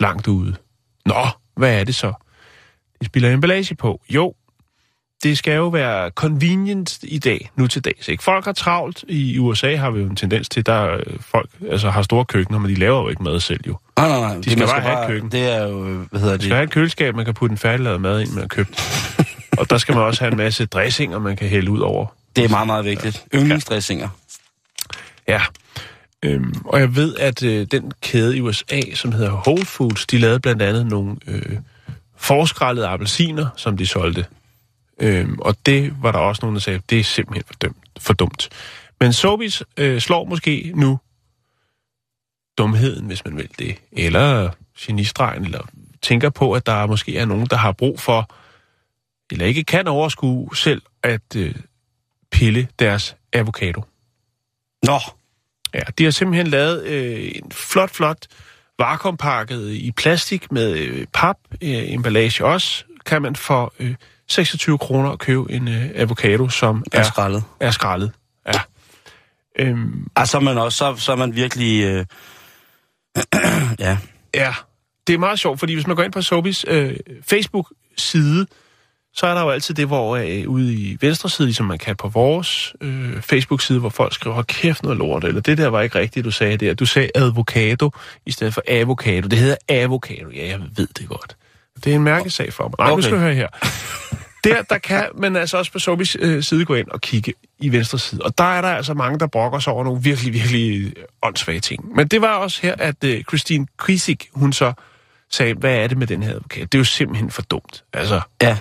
langt ude. Nå, hvad er det så? De spiller emballage på. Jo, det skal jo være convenient i dag, nu til dags. Ikke? Folk har travlt. I USA har vi jo en tendens til, der øh, folk altså, har store køkkener, men de laver jo ikke mad selv jo. Nej, nej, nej. De skal bare have et køkken. Det er jo, hvad hedder Man skal det? have et køleskab, man kan putte en færdiglavet mad ind, man har købt. <laughs> og der skal man også have en masse dressinger, man kan hælde ud over. Det er meget, meget vigtigt. Yndlingsdressinger. Ja. Øhm, og jeg ved, at øh, den kæde i USA, som hedder Whole Foods, de lavede blandt andet nogle øh, forskrællede appelsiner, som de solgte. Øhm, og det var der også nogen, der sagde, det er simpelthen for, dømt, for dumt. Men Sobis øh, slår måske nu dumheden, hvis man vil det, eller genistregen, eller tænker på, at der måske er nogen, der har brug for, eller ikke kan overskue selv, at øh, pille deres avocado. Nå, Ja, de har simpelthen lavet øh, en flot, flot vakuumpakket i plastik med øh, pap, øh, emballage også, kan man for øh, 26 kroner købe en øh, avocado, som er er, skrællet. er skrællet. Ja. Øhm, Altså, så er man også, så, så er man virkelig... Øh... <clears throat> ja. ja, det er meget sjovt, fordi hvis man går ind på Sobis øh, Facebook-side, så er der jo altid det, hvor øh, ude i venstre side, ligesom man kan på vores øh, Facebook-side, hvor folk skriver, "Hold kæft noget lort, eller det der var ikke rigtigt, du sagde der. Du sagde avocado i stedet for avocado. Det hedder avocado. Ja, jeg ved det godt. Det er en mærkesag for mig. Nej, okay. nu skal du høre her. Der, der kan man altså også på Sobis øh, side gå ind og kigge i venstre side. Og der er der altså mange, der brokker sig over nogle virkelig, virkelig åndssvage ting. Men det var også her, at øh, Christine Krisik, hun så sagde, hvad er det med den her advokat? Det er jo simpelthen for dumt. Altså, Ja.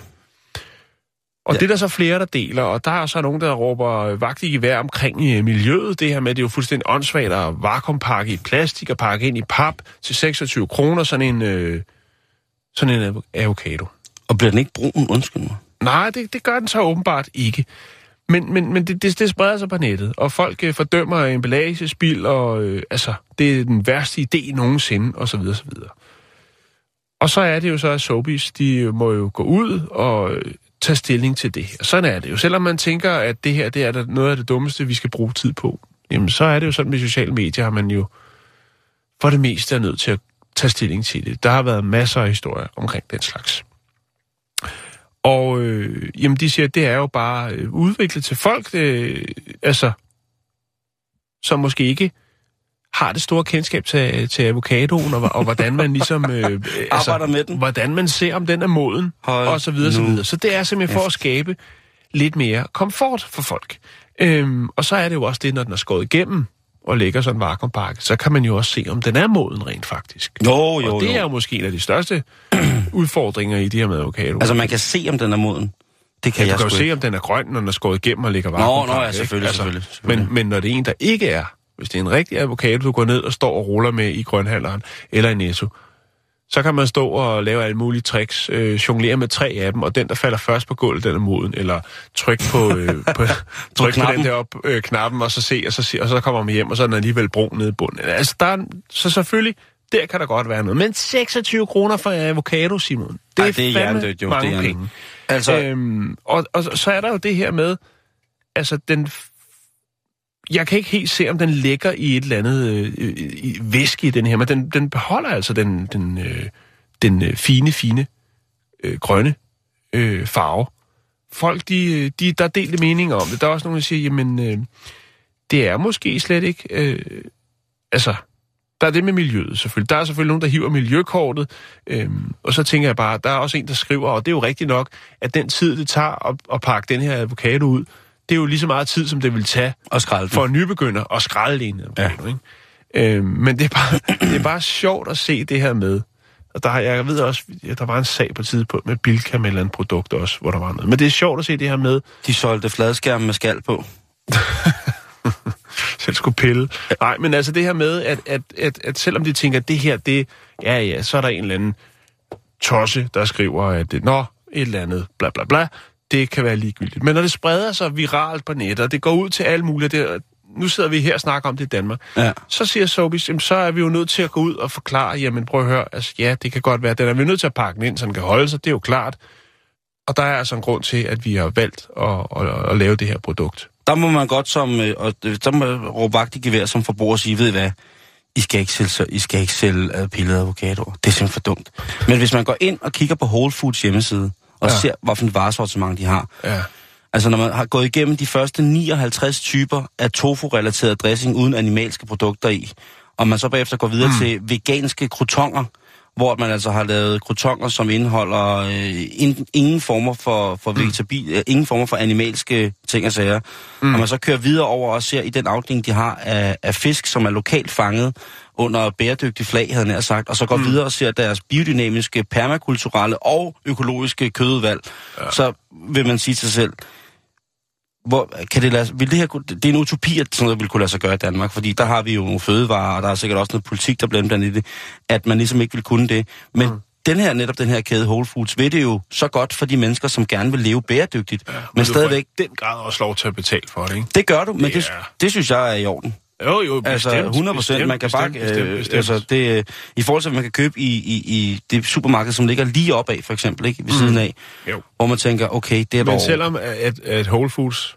Og Ja. det er der så flere, der deler, og der er så nogen, der råber øh, vagt i gevær omkring øh, miljøet. Det her med, det er jo fuldstændig åndssvagt at vakuumpakke i plastik og pakke ind i pap til 26 kroner, sådan en, øh, sådan en avo- avocado. Og bliver den ikke brun? Undskyld mig. Nej, det, det gør den så åbenbart ikke. Men, men, men det, det, det spreder sig på nettet, og folk øh, fordømmer emballagespil, og øh, altså, det er den værste idé nogensinde, og så videre, så videre. Og så er det jo så, at Sobeys, de øh, må jo gå ud og øh, tage stilling til det her. Sådan er det jo. Selvom man tænker, at det her det er noget af det dummeste, vi skal bruge tid på, jamen så er det jo sådan med sociale medier, har man jo for det meste er nødt til at tage stilling til det. Der har været masser af historier omkring den slags. Og øh, jamen, de siger, at det er jo bare øh, udviklet til folk, øh, altså, som måske ikke har det store kendskab til, til avocadoen, og, og hvordan man ligesom... Øh, øh, <laughs> Arbejder med den. Hvordan man ser, om den er moden, Hold og så videre, så nu videre. Så det er simpelthen for at skabe lidt mere komfort for folk. Øhm, og så er det jo også det, når den er skåret igennem og lægger sådan en vakuumpakke, så kan man jo også se, om den er moden rent faktisk. Jo, jo, og det jo. er jo måske en af de største <clears throat> udfordringer i de her med avocado. Altså, man kan se, om den er moden. Det kan Ja, jeg du kan jo se, ikke. om den er grøn, når den er skåret igennem og ligger Nå, varm. nå, ja, selvfølgelig, selvfølgelig, selvfølgelig. Men, men når det er en, der ikke er, hvis det er en rigtig avocado, du går ned og står og ruller med i grønhandleren eller i Netto, så kan man stå og lave alle mulige tricks, øh, jonglere med tre af dem, og den, der falder først på gulvet, den er moden, eller tryk på, øh, på, <laughs> tryk på knappen. den der op, øh, knappen, og så se, og så, se, og så kommer man hjem, og så er den alligevel brun nede i bunden. Altså, der er, så selvfølgelig, der kan der godt være noget. Men 26 kroner for avocado, Simon, det Ej, er, det er fandme jo, det er mange penge. Altså, Øhm, og, og så er der jo det her med, altså den... Jeg kan ikke helt se, om den ligger i et eller andet øh, i væske i den her, men den, den beholder altså den, den, øh, den øh, fine, fine øh, grønne øh, farve. Folk, de, øh, de, der er delte meninger om det. Der er også nogen, der siger, jamen, øh, det er måske slet ikke... Øh, altså, der er det med miljøet selvfølgelig. Der er selvfølgelig nogen, der hiver miljøkortet, øhm, og så tænker jeg bare, der er også en, der skriver, og det er jo rigtigt nok, at den tid, det tager at, at pakke den her avocado ud, det er jo lige så meget tid, som det vil tage og skralde for en nybegynder at skrælle en ja. ikke? Øhm, men det er, bare, <clears throat> det er bare sjovt at se det her med. Og der, jeg ved også, ja, der var en sag på et tidspunkt med Bilka med et andet produkt også, hvor der var noget. Men det er sjovt at se det her med, De solgte fladskærme med skal på. <laughs> selv skulle pille. Nej, men altså det her med, at, at, at, at selvom de tænker, at det her, det, ja ja, så er der en eller anden tosse, der skriver, at det, nå, et eller andet, bla bla bla, det kan være ligegyldigt. Men når det spreder sig viralt på nettet, og det går ud til alle mulige, det, nu sidder vi her og snakker om det i Danmark, Ja. så siger Sobis, jamen, så er vi jo nødt til at gå ud og forklare, jamen prøv at høre, altså ja, det kan godt være, den er vi nødt til at pakke den ind, så den kan holde sig, det er jo klart. Og der er altså en grund til, at vi har valgt at, at, at lave det her produkt. Der må man godt som, øh, og øh, der må råbe vagt i gevær som forbruger sige, ved I hvad, I skal ikke sælge, så- I skal ikke sælge øh, pillede avocadoer. Det er simpelthen for dumt. Men hvis man går ind og kigger på Whole Foods hjemmeside, og ja. Ser, hvilken varesortiment de har, Ja. Altså, når man har gået igennem de første 59 typer af tofu-relateret dressing uden animalske produkter i, og man så bagefter går videre mm. til veganske crotonger, hvor man altså har lavet crotonger, som indeholder øh, in, ingen former for, for vegetabil, øh, ingen former for animalske ting og sager. Mm. Og man så kører videre over og ser i den afdeling, de har af, af fisk, som er lokalt fanget under bæredygtig flag, havde nær sagt, og så går mm. videre og ser deres biodynamiske, permakulturelle og økologiske kødudvalg, ja. så vil man sige til sig selv, hvor, kan det, lade, vil det, her, det er en utopi, at sådan noget vil kunne lade sig gøre i Danmark, fordi der har vi jo nogle fødevarer, og der er sikkert også noget politik, der bliver blandt i det, at man ligesom ikke vil kunne det. Men mm. den her, netop den her kæde Whole Foods, ved det jo så godt for de mennesker, som gerne vil leve bæredygtigt, ja, men, men stadigvæk, den grad også lov til at betale for det, ikke? det gør du, men det, Ja. det synes jeg er i orden. Jo, jo, Altså 100 procent, man kan bare, bestemt, bestemt, øh, bestemt. altså det, øh, i forhold til, hvad man kan købe i, i, i det supermarked, som ligger lige opad, for eksempel, ikke, ved siden af, Jo. hvor man tænker, okay, det er Men dog... selvom at, at Whole Foods,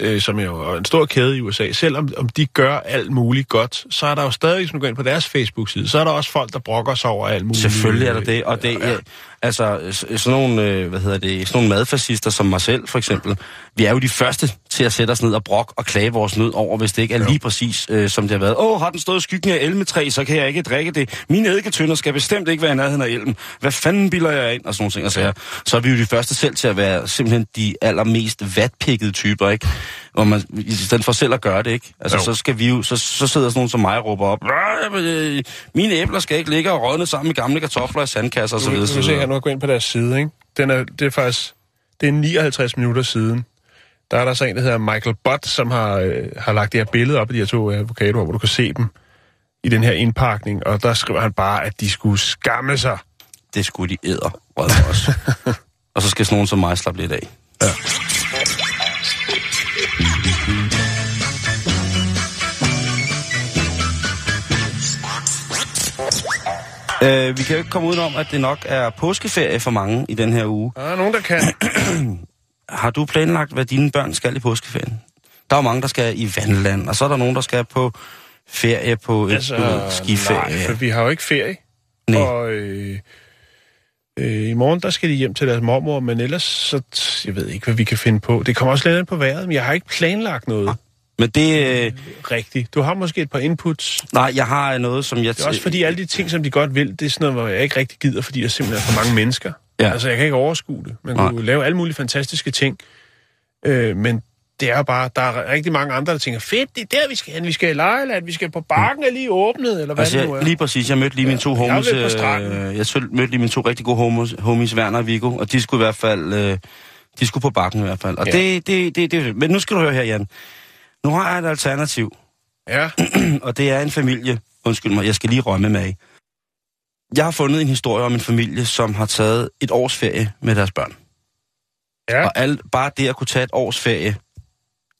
øh, som er jo en stor kæde i USA, selvom om de gør alt muligt godt, så er der jo stadig, hvis man går ind på deres Facebook-side, så er der også folk, der brokker sig over alt muligt. Selvfølgelig er der det, og det Ja, ja. altså sådan nogle, øh, hvad hedder det, sådan nogle madfascister som mig selv, for eksempel, vi er jo de første til at sætte os ned og brok og klage vores nød over, hvis det ikke er lige præcis, øh, som det har været. Åh, har den stået i skyggen af elmetræ, så kan jeg ikke drikke det. Mine eddiketønder skal bestemt ikke være i nærheden af elmen. Hvad fanden bilder jeg ind? Og sådan nogle ting. Og så, så er vi jo de første selv til at være simpelthen de allermest vatpikkede typer, ikke? Hvor man, i stedet for selv at gøre det, ikke? Altså, Jo. så skal vi jo, så, så sidder sådan nogen som mig og råber op, "Øh, mine æbler skal ikke ligge og rådne sammen med gamle kartofler i sandkasser og så Du, videre. du så kan se videre." her, nu går ind på deres side, ikke? Den er, det er faktisk, det er 59 minutter siden, der er der så en, der hedder Michael Butt, som har, øh, har lagt det her billede op af de her to avocadoer, hvor du kan se dem i den her indpakning, og der skriver han bare, at de skulle skamme sig. Det skulle de æder, også. <laughs> og så skal sådan nogen som mig slappe lidt af. Ja. Øh, vi kan jo ikke komme udenom, at det nok er påskeferie for mange i den her uge. Der er nogen, der kan. <clears throat> Har du planlagt, hvad dine børn skal i påskeferien? Der er jo mange, der skal i vandland, og så er der nogen, der skal på ferie på et altså, øh, skiferie. Nej, for vi har jo ikke ferie. Nej. Og øh, øh, i morgen, der skal de hjem til deres mormor, men ellers, så jeg ved ikke, hvad vi kan finde på. Det kommer også lidt an på vejret, men jeg har ikke planlagt noget. Men det... Øh, Rigtigt. Du har måske et par inputs. nej, jeg har noget, som jeg... Det er også fordi alle de ting, som de godt vil, det er sådan noget, hvor jeg ikke rigtig gider, fordi der simpelthen er for mange mennesker. Ja. Altså, jeg kan ikke overskue det. Man Nej. kunne lave alle mulige fantastiske ting. Øh, men det er bare, der er rigtig mange andre, der tænker, fedt, det er der, vi skal hen. Vi skal i Lejland, vi skal på bakken, er lige åbnet, eller hvad Altså, det nu er. jeg, lige præcis. Jeg mødte lige mine to jeg homies. stranden. Øh, jeg mødte lige mine to rigtig gode homies, homies Werner og Viggo, og de skulle i hvert fald... Øh, de skulle på bakken i hvert fald. Og Ja. det, det, det, det... Men nu skal du høre her, Jan. Nu har jeg et alternativ, Ja, <clears throat> og det er en familie. Undskyld mig, jeg skal lige rømme med. Jeg har fundet en historie om en familie, som har taget et års ferie med deres børn. ja. Og al, bare det at kunne tage et års ferie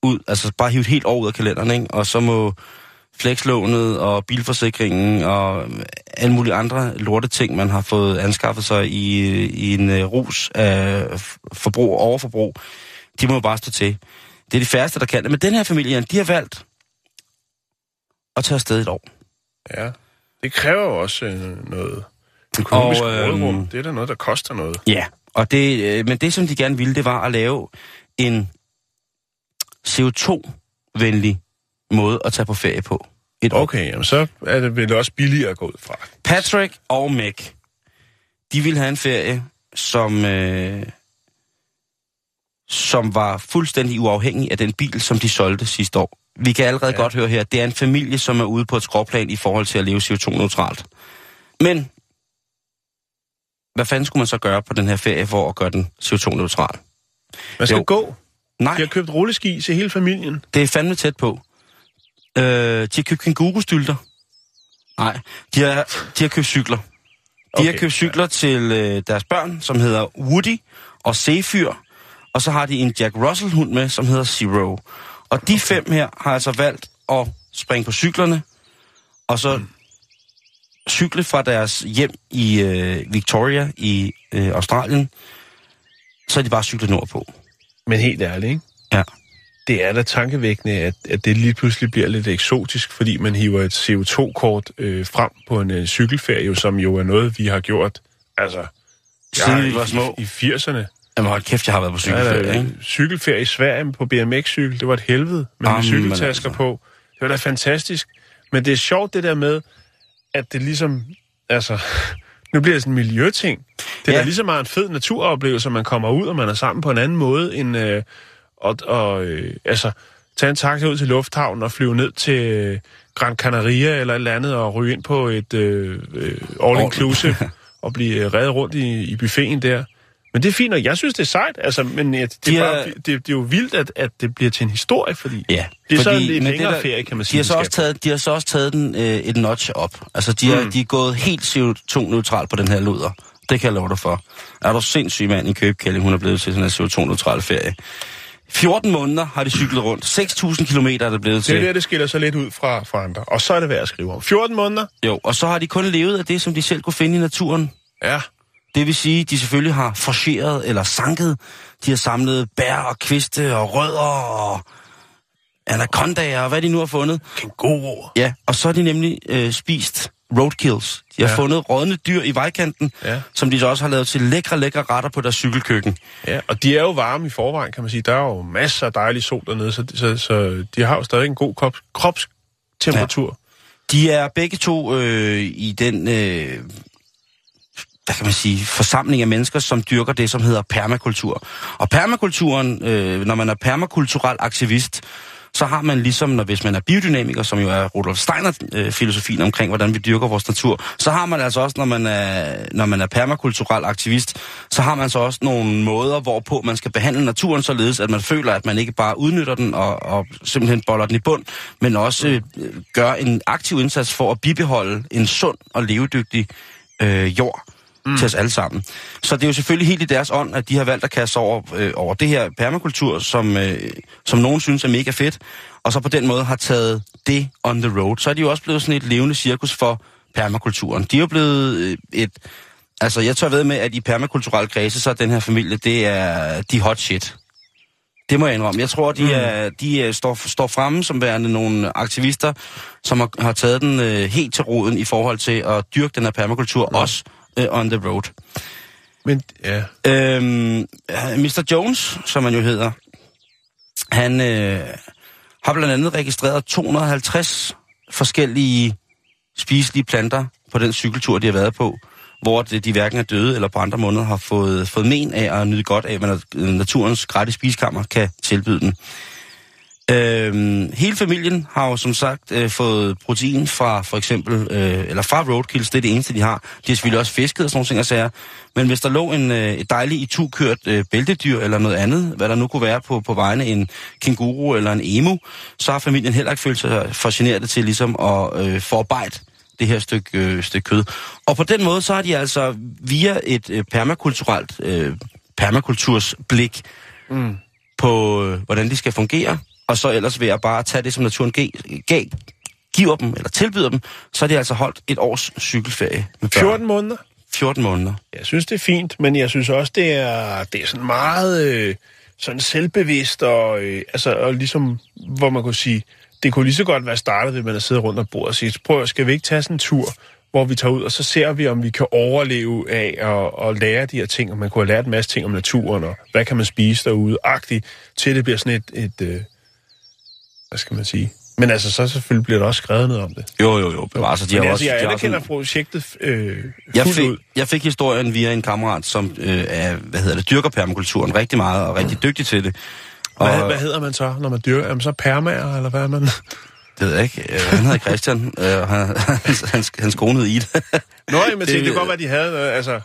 ud, altså bare hive et helt år ud af kalenderen, ikke? og så må flekslånet og bilforsikringen og alle mulige andre lorte ting, man har fået anskaffet sig i, i en uh, rus af forbrug og overforbrug, de må jo bare stå til. Det er de færreste, der kan det. Men den her familie, de har valgt at tage afsted et år. ja. Det kræver også øh, noget økonomisk Og, øhm, rådrum. Det er da noget, der koster noget. Ja, og det, øh, men det, som de gerne ville, det var at lave en CO2-venlig måde at tage på ferie på. Et år. Okay, jamen så er det vel også billigere at gå ud fra. Patrick og Meg, de ville have en ferie, som, øh, som var fuldstændig uafhængig af den bil, som de solgte sidste år. Vi kan allerede ja. godt høre her, det er en familie, som er ude på et skråplan i forhold til at leve CO2-neutralt. Men, hvad fanden skulle man så gøre på den her ferie for at gøre den CO2-neutral? Man skal Jo. gå. Nej, De har købt rulleski til hele familien. det er fandme tæt på. Øh, de har købt kængurustylter. Nej, de har, de har købt cykler. De Okay, har købt cykler ja. til øh, deres børn, som hedder Woody og Zephyr. Og så har de en Jack Russell-hund med, som hedder Zero. Og de fem her har altså valgt at springe på cyklerne, og så cykle fra deres hjem i øh, Victoria i øh, Australien, så er de bare cyklet nordpå. Men helt ærligt, ikke? Ja. Det er da tankevækkende, at, at det lige pludselig bliver lidt eksotisk, fordi man hiver et CO2-kort øh, frem på en øh, cykelferie, som jo er noget, vi har gjort altså, Siden vi i- var små. I, i 80'erne. Jamen hold kæft, jeg har været på cykelferie, Ja, ikke? cykelferie i Sverige på BMX-cykel, det var et helvede med Jamen, cykeltasker altså. på. Det var da fantastisk. Men det er sjovt det der med, at det ligesom, altså, <laughs> nu bliver det sådan en miljøting. Det er Ja. da lige så meget en fed naturoplevelse, at man kommer ud, og man er sammen på en anden måde, end øh, og, og, øh, altså, tage en taxa ud til lufthavnen og flyve ned til øh, Gran Canaria eller et eller andet, og ryge ind på et øh, øh, all-inclusive, <laughs> og blive øh, reddet rundt i, i buffeten der. Men det er fint, og jeg synes, det er sejt, altså, men ja, det, De er bare, det, det er jo vildt, at, at det bliver til en historie, fordi Ja, det er så en fordi- lidt men længere det der- ferie, kan man De sige. har så det også taget, de har så også taget den øh, et notch op. Altså, de, er, Mm. de er gået helt CO2-neutral på den her luder. Det kan jeg love dig for. Er du sindssyg mand i Købkælling, hun er blevet til sådan en CO2-neutral ferie. 14 måneder har de cyklet rundt. 6.000 kilometer er det blevet Det er til. der, det skiller sig lidt ud fra, fra andre. Og så er det værd at skrive om. 14 måneder? Jo, og så har de kun levet af det, som de selv kunne finde i naturen. Ja. Det vil sige, de selvfølgelig har forceret eller sanket. De har samlet bær og kviste og rødder og anacondaer og hvad de nu har fundet. Kænguruer. Ja, og så har de nemlig øh, spist roadkills. De har ja. Ja. fundet rådne dyr i vejkanten, Ja. som de så også har lavet til lækre, lækre retter på deres cykelkøkken. Ja, og de er jo varme i forvejen, kan man sige. Der er jo masser af dejlig sol dernede, så, så, så de har jo stadig en god krop, kropstemperatur. De er begge to øh, i den, øh, hvad kan man sige, forsamling af mennesker, som dyrker det, som hedder permakultur. Og permakulturen, øh, når man er permakulturel aktivist, så har man ligesom, når hvis man er biodynamiker, som jo er Rudolf Steiner-filosofien øh, omkring, hvordan vi dyrker vores natur, så har man altså også, når man er, når man er permakulturel aktivist, så har man så også nogle måder, hvorpå man skal behandle naturen således, at man føler, at man ikke bare udnytter den og, og simpelthen boller den i bund, men også øh, gør en aktiv indsats for at bibeholde en sund og levedygtig øh, jord mm. til os alle sammen. Så det er jo selvfølgelig helt i deres ånd, at de har valgt at kaste sig over, øh, over det her permakultur, som, øh, som nogen synes er mega fedt, og så på den måde har taget det on the road. Så er de jo også blevet sådan et levende cirkus for permakulturen. De er jo blevet øh, et... Altså, jeg tør ved med, at i permakulturelle kredse, så er den her familie, det er de hot shit. Det må jeg indrømme. Jeg tror, de, Mm. er, de er, står, står fremme som værende nogle aktivister, som har, har taget den øh, helt til roden i forhold til at dyrke den her permakultur, ja. også øh, on the road. Men, ja. Øhm, Mr. Jones, som han jo hedder, han øh, har blandt andet registreret 250 forskellige spiselige planter på den cykeltur, de har været på, hvor de hverken er døde eller på andre måneder har fået, fået men af at nyde godt af, hvad naturens gratis spiskammer kan tilbyde den. Øhm, hele familien har jo som sagt øh, fået protein fra for eksempel, øh, eller fra roadkills, det er det eneste, de har. De har selvfølgelig også fisket og sådan nogle ting og sager. Men hvis der lå en, øh, et dejligt itu-kørt øh, bæltedyr eller noget andet, hvad der nu kunne være på, på vegne en kenguru eller en emu, så har familien heller ikke følt sig for generet til ligesom at øh, forarbejde det her stykke, øh, stykke kød. Og på den måde, så har de altså via et øh, permakulturelt øh, permakultursblik mm. på, øh, hvordan de skal fungere, og så ellers ved at bare tage det, som naturen gav, giver dem, eller tilbyder dem, så har de altså holdt et års cykelferie med børn. 14 måneder? 14 måneder. Jeg synes, det er fint, men jeg synes også, det er, det er sådan meget øh, sådan selvbevidst, og, øh, altså, og ligesom, hvor man kunne sige, det kunne lige så godt være startet ved, at man har siddet rundt om bordet og sige, prøv, skal vi ikke tage sådan en tur, hvor vi tager ud, og så ser vi, om vi kan overleve af at, at lære de her ting, og man kunne have lært en masse ting om naturen, og hvad kan man spise derude, agtigt, til det bliver sådan et, et øh, hvad skal man sige, men altså, så selvfølgelig bliver der også skrevet noget om det. Jo, jo, jo. Bevares, de Men har altså, også, jeg de anerkender projektet øh, jeg fik, ud. jeg fik historien via en kammerat, som øh, er, hvad hedder det, dyrker permakulturen rigtig meget og rigtig dygtig til det. Og, Hvad, hvad hedder man så, når man dyrker? Er man så permager, eller hvad er man? Det ved jeg ikke. Øh, han hedder Christian, øh, og han, hans, hans, hans kone hed Ida. Nå, jeg det, Det- kan godt være, de havde noget, altså...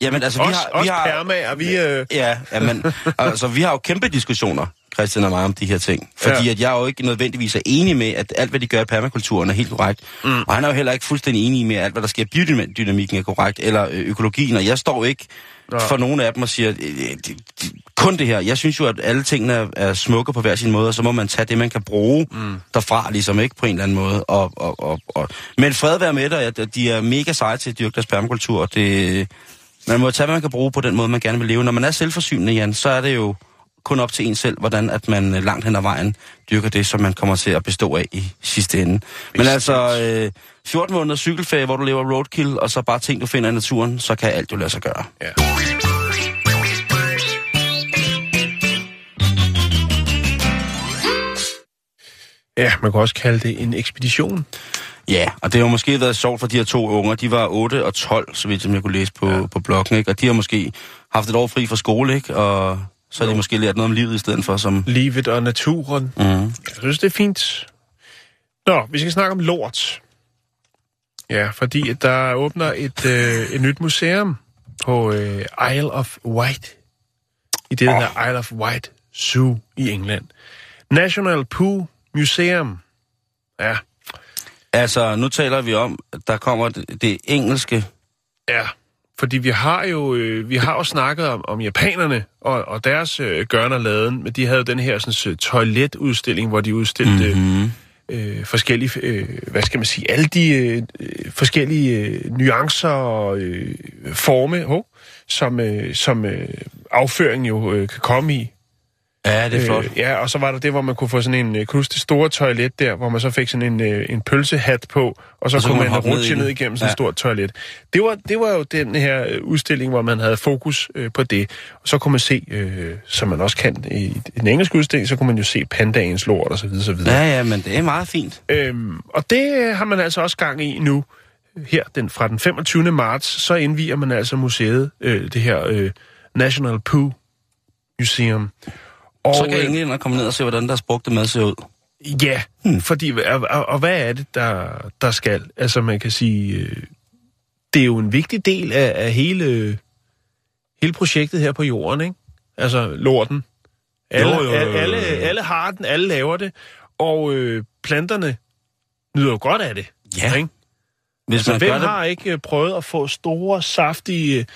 Jamen, altså, vi har... os vi har permager, vi... Øh, Ja, ja men, altså, vi har jo kæmpe diskussioner, Christian og mig, om de her ting. Fordi Ja. at jeg er jo ikke nødvendigvis er enig med, at alt, hvad de gør i permakulturen, er helt korrekt. Mm. Og han er jo heller ikke fuldstændig enig med, at alt, hvad der sker i biodynamikken, er korrekt, eller øh, økologien. Og jeg står ikke Nå. for nogen af dem og siger, øh, de, kun det her. Jeg synes jo, at alle tingene er, smukke på hver sin måde, og så må man tage det, man kan bruge mm. derfra, ligesom ikke på en eller anden måde. Og, og, og, og. Men fred være med dig, at de er mega seje til at dyrke deres permakultur. Det, man må tage, hvad man kan bruge på den måde, man gerne vil leve. Når man er selvforsynende, Jan, så er det jo kun op til en selv, hvordan at man øh, langt hen ad vejen dyrker det, som man kommer til at bestå af i sidste ende. Men altså, øh, 14 måneder cykelferie, hvor du lever roadkill, og så bare ting, du finder i naturen, så kan alt jo lade sig gøre. ja. ja, man kan også kalde det en ekspedition. Ja, og det har måske været sjovt for de her to unger. De var 8 og 12, så vidt som jeg kunne læse på, ja. på bloggen, ikke? Og de har måske haft et år fri fra skole, ikke? Og så har de måske lært noget om livet i stedet for, som... Livet og naturen. Mm. Jeg synes, det er fint. Nå, vi skal snakke om lort. Ja, fordi der åbner et, øh, et nyt museum på øh, Isle of Wight. I det, der hedder Isle of Wight Zoo i England. National Pooh Museum. Ja, Altså, nu taler vi om, at der kommer det, det engelske... ja. Fordi vi har jo, øh, vi har jo snakket om, om japanerne og, og deres øh, gørn og laden, men de havde jo den her sådan, toiletudstilling, hvor de udstillede mm-hmm. øh, forskellige, øh, hvad skal man sige, alle de øh, øh, forskellige øh, nuancer og øh, forme, oh, som, øh, som øh, afføring jo øh, kan komme i. Ja, det er flot. Øh, ja, og så var der det, hvor man kunne få sådan en, øh, huske det store toilet der, hvor man så fik sådan en, øh, en pølsehat på, og så, Og så kunne kunne man, man ned rutsche den. ned igennem sådan et Ja. stort toilet. Det var, det var jo den her øh, udstilling, hvor man havde fokus øh, på det. Og så kunne man se, øh, som man også kan i, den engelske udstilling, så kunne man jo se pandagens lort og så videre, så videre. Ja, ja, men det er meget fint. Øhm, og det øh, har man altså også gang i nu. Her den, fra den 25. marts, så indviger man altså museet, øh, det her øh, National Pooh Museum. Og, Så kan øh, englænder komme ned og se, hvordan deres brugte mad ser ud. Ja, hmm. fordi, og, og, og hvad er det, der, der skal? Altså man kan sige, øh, det er jo en vigtig del af, af hele, hele projektet her på jorden, ikke? Altså lorten. Alle, Jo, jo, jo, jo, alle, alle har den, alle laver det, og øh, planterne nyder jo godt af det. Ja. Ikke? Hvis Altså, man hvem det, har ikke øh, prøvet at få store, saftige,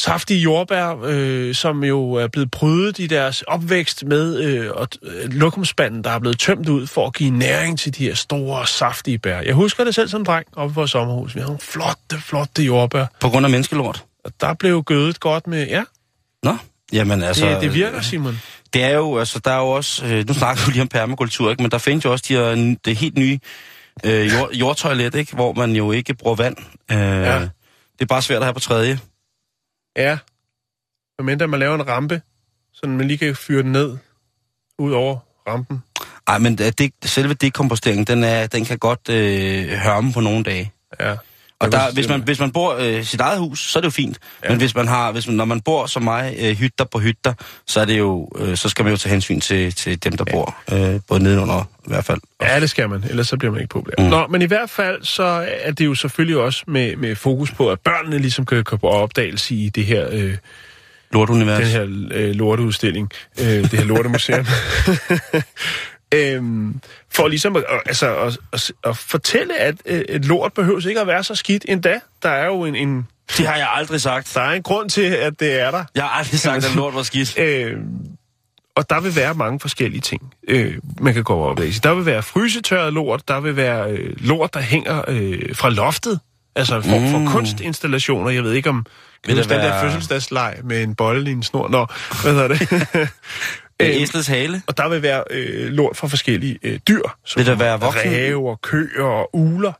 saftige jordbær, øh, som jo er blevet prydet i deres opvækst med øh, og, øh, lokumspanden, der er blevet tømt ud for at give næring til de her store, saftige bær. Jeg husker det selv som dreng oppe på vores sommerhus. Vi havde nogle flotte, flotte jordbær. på grund af menneskelort? Og der blev gødet godt med... Ja, Nå, jamen altså... det, det virker, Simon. Det er jo, altså, der er jo også, øh, nu snakker du lige om permakultur, ikke? men der findes jo også de her, det helt nye øh, jord, jordtoilet, ikke? hvor man jo ikke bruger vand. Øh, Ja. Det er bare svært at have på tredje. Ja. Medmindre man laver en rampe, så man lige kan fyre den ned ud over rampen. Ej, men det, selve dekomposteringen, den, er, den kan godt øh, hørme på nogle dage. Ja. Og der, hvis, man, hvis man bor øh, sit eget hus, så er det jo fint. Ja. Men hvis man har, hvis man, når man bor som mig, øh, hytter på hytter, så er det jo, øh, så skal man jo tage hensyn til, til dem, der ja. bor, øh, både nedenunder i hvert fald. Ja, det skal man, ellers så bliver man ikke populær. Mm. Nå, men i hvert fald, så er det jo selvfølgelig også med, med fokus på, at børnene ligesom kan komme på opdagelse i det her, øh, Lortunivers. den her øh, lorteudstilling, øh, det her lortemuseum. <laughs> <laughs> øhm, for ligesom at, altså, at, at, at fortælle, at øh, et lort behøver ikke at være så skidt endda. Der er jo en, en, Det har jeg aldrig sagt. der er en grund til, at det er der. Jeg har aldrig sagt, at lort var skidt. Øh, og der vil være mange forskellige ting, øh, man kan gå op i. Der vil være frysetørret lort, der vil være øh, lort, der hænger øh, fra loftet. Altså en form for Mm. kunstinstallationer. Jeg ved ikke om... Kan Vil der huske den der være- fødselsdagsleg med en bolle i en snor? Nå, hvad hedder det? <laughs> Øh, Æslets hale. og der vil være øh, lort fra forskellige øh, dyr. Som Vil der være voksen- Ræve og køer og uler.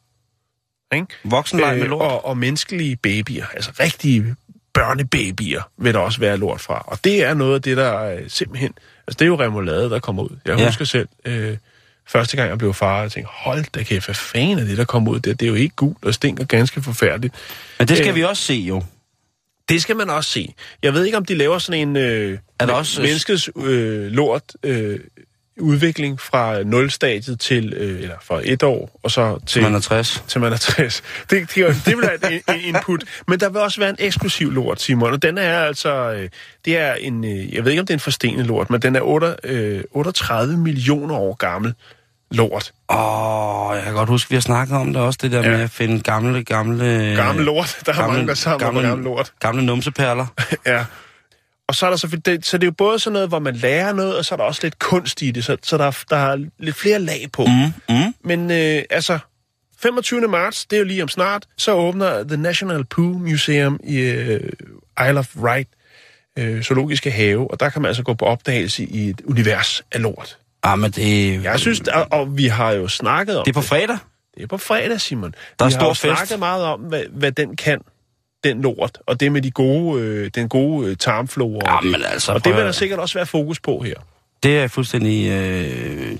Ikke? Voksenleg med lort. og, og menneskelige babyer, altså rigtige børnebabyer, vil der også være lort fra. Og det er noget af det, der er simpelthen... Altså, det er jo remoulade, der kommer ud. Jeg Ja. husker selv, øh, første gang jeg blev far, jeg tænkte, hold da kæft, hvad fanden er det, der kommer ud der? Det er jo ikke gult og stinker ganske forfærdeligt. Men det skal øh, vi også se jo. Det skal man også se. Jeg ved ikke, om de laver sådan en øh, Er der også- menneskets øh, lort øh, udvikling fra nulstadiet til, øh, eller fra et år, og så til, Man er 60. til man er 60. Det, det, det vil være et en input. Men der vil også være en eksklusiv lort, Simon, og den er altså, øh, det er en, øh, jeg ved ikke, om det er en forstenet lort, men den er 8, øh, 38 millioner år gammel lort. Åh, jeg kan godt huske, vi har snakket om det også, det der Ja. med at finde gamle, gamle... Gammel lort. Der er mange, der samler på gammel lort. Gamle numseperler. <laughs> Ja. Og så er der så, det, så det er jo både sådan noget, hvor man lærer noget, og så er der også lidt kunst i det, så, så der, er- der er lidt flere lag på. Mm, mm. Men øh, altså, 25. marts, det er jo lige om snart, så åbner The National Poo Museum i øh, Isle of Wight øh, zoologiske have, og der kan man altså gå på opdagelse i et univers af lort. Ah, men det... Jeg synes, og, og vi har jo snakket om Det er på fredag. det er på fredag, Simon. Der er vi stor har jo fest. snakket meget om, hvad, hvad den kan, den lort, og det med de gode, øh, den gode øh, tarmflora. og Jamen det. altså, og det vil der sikkert også være fokus på her. Det er fuldstændig... Øh,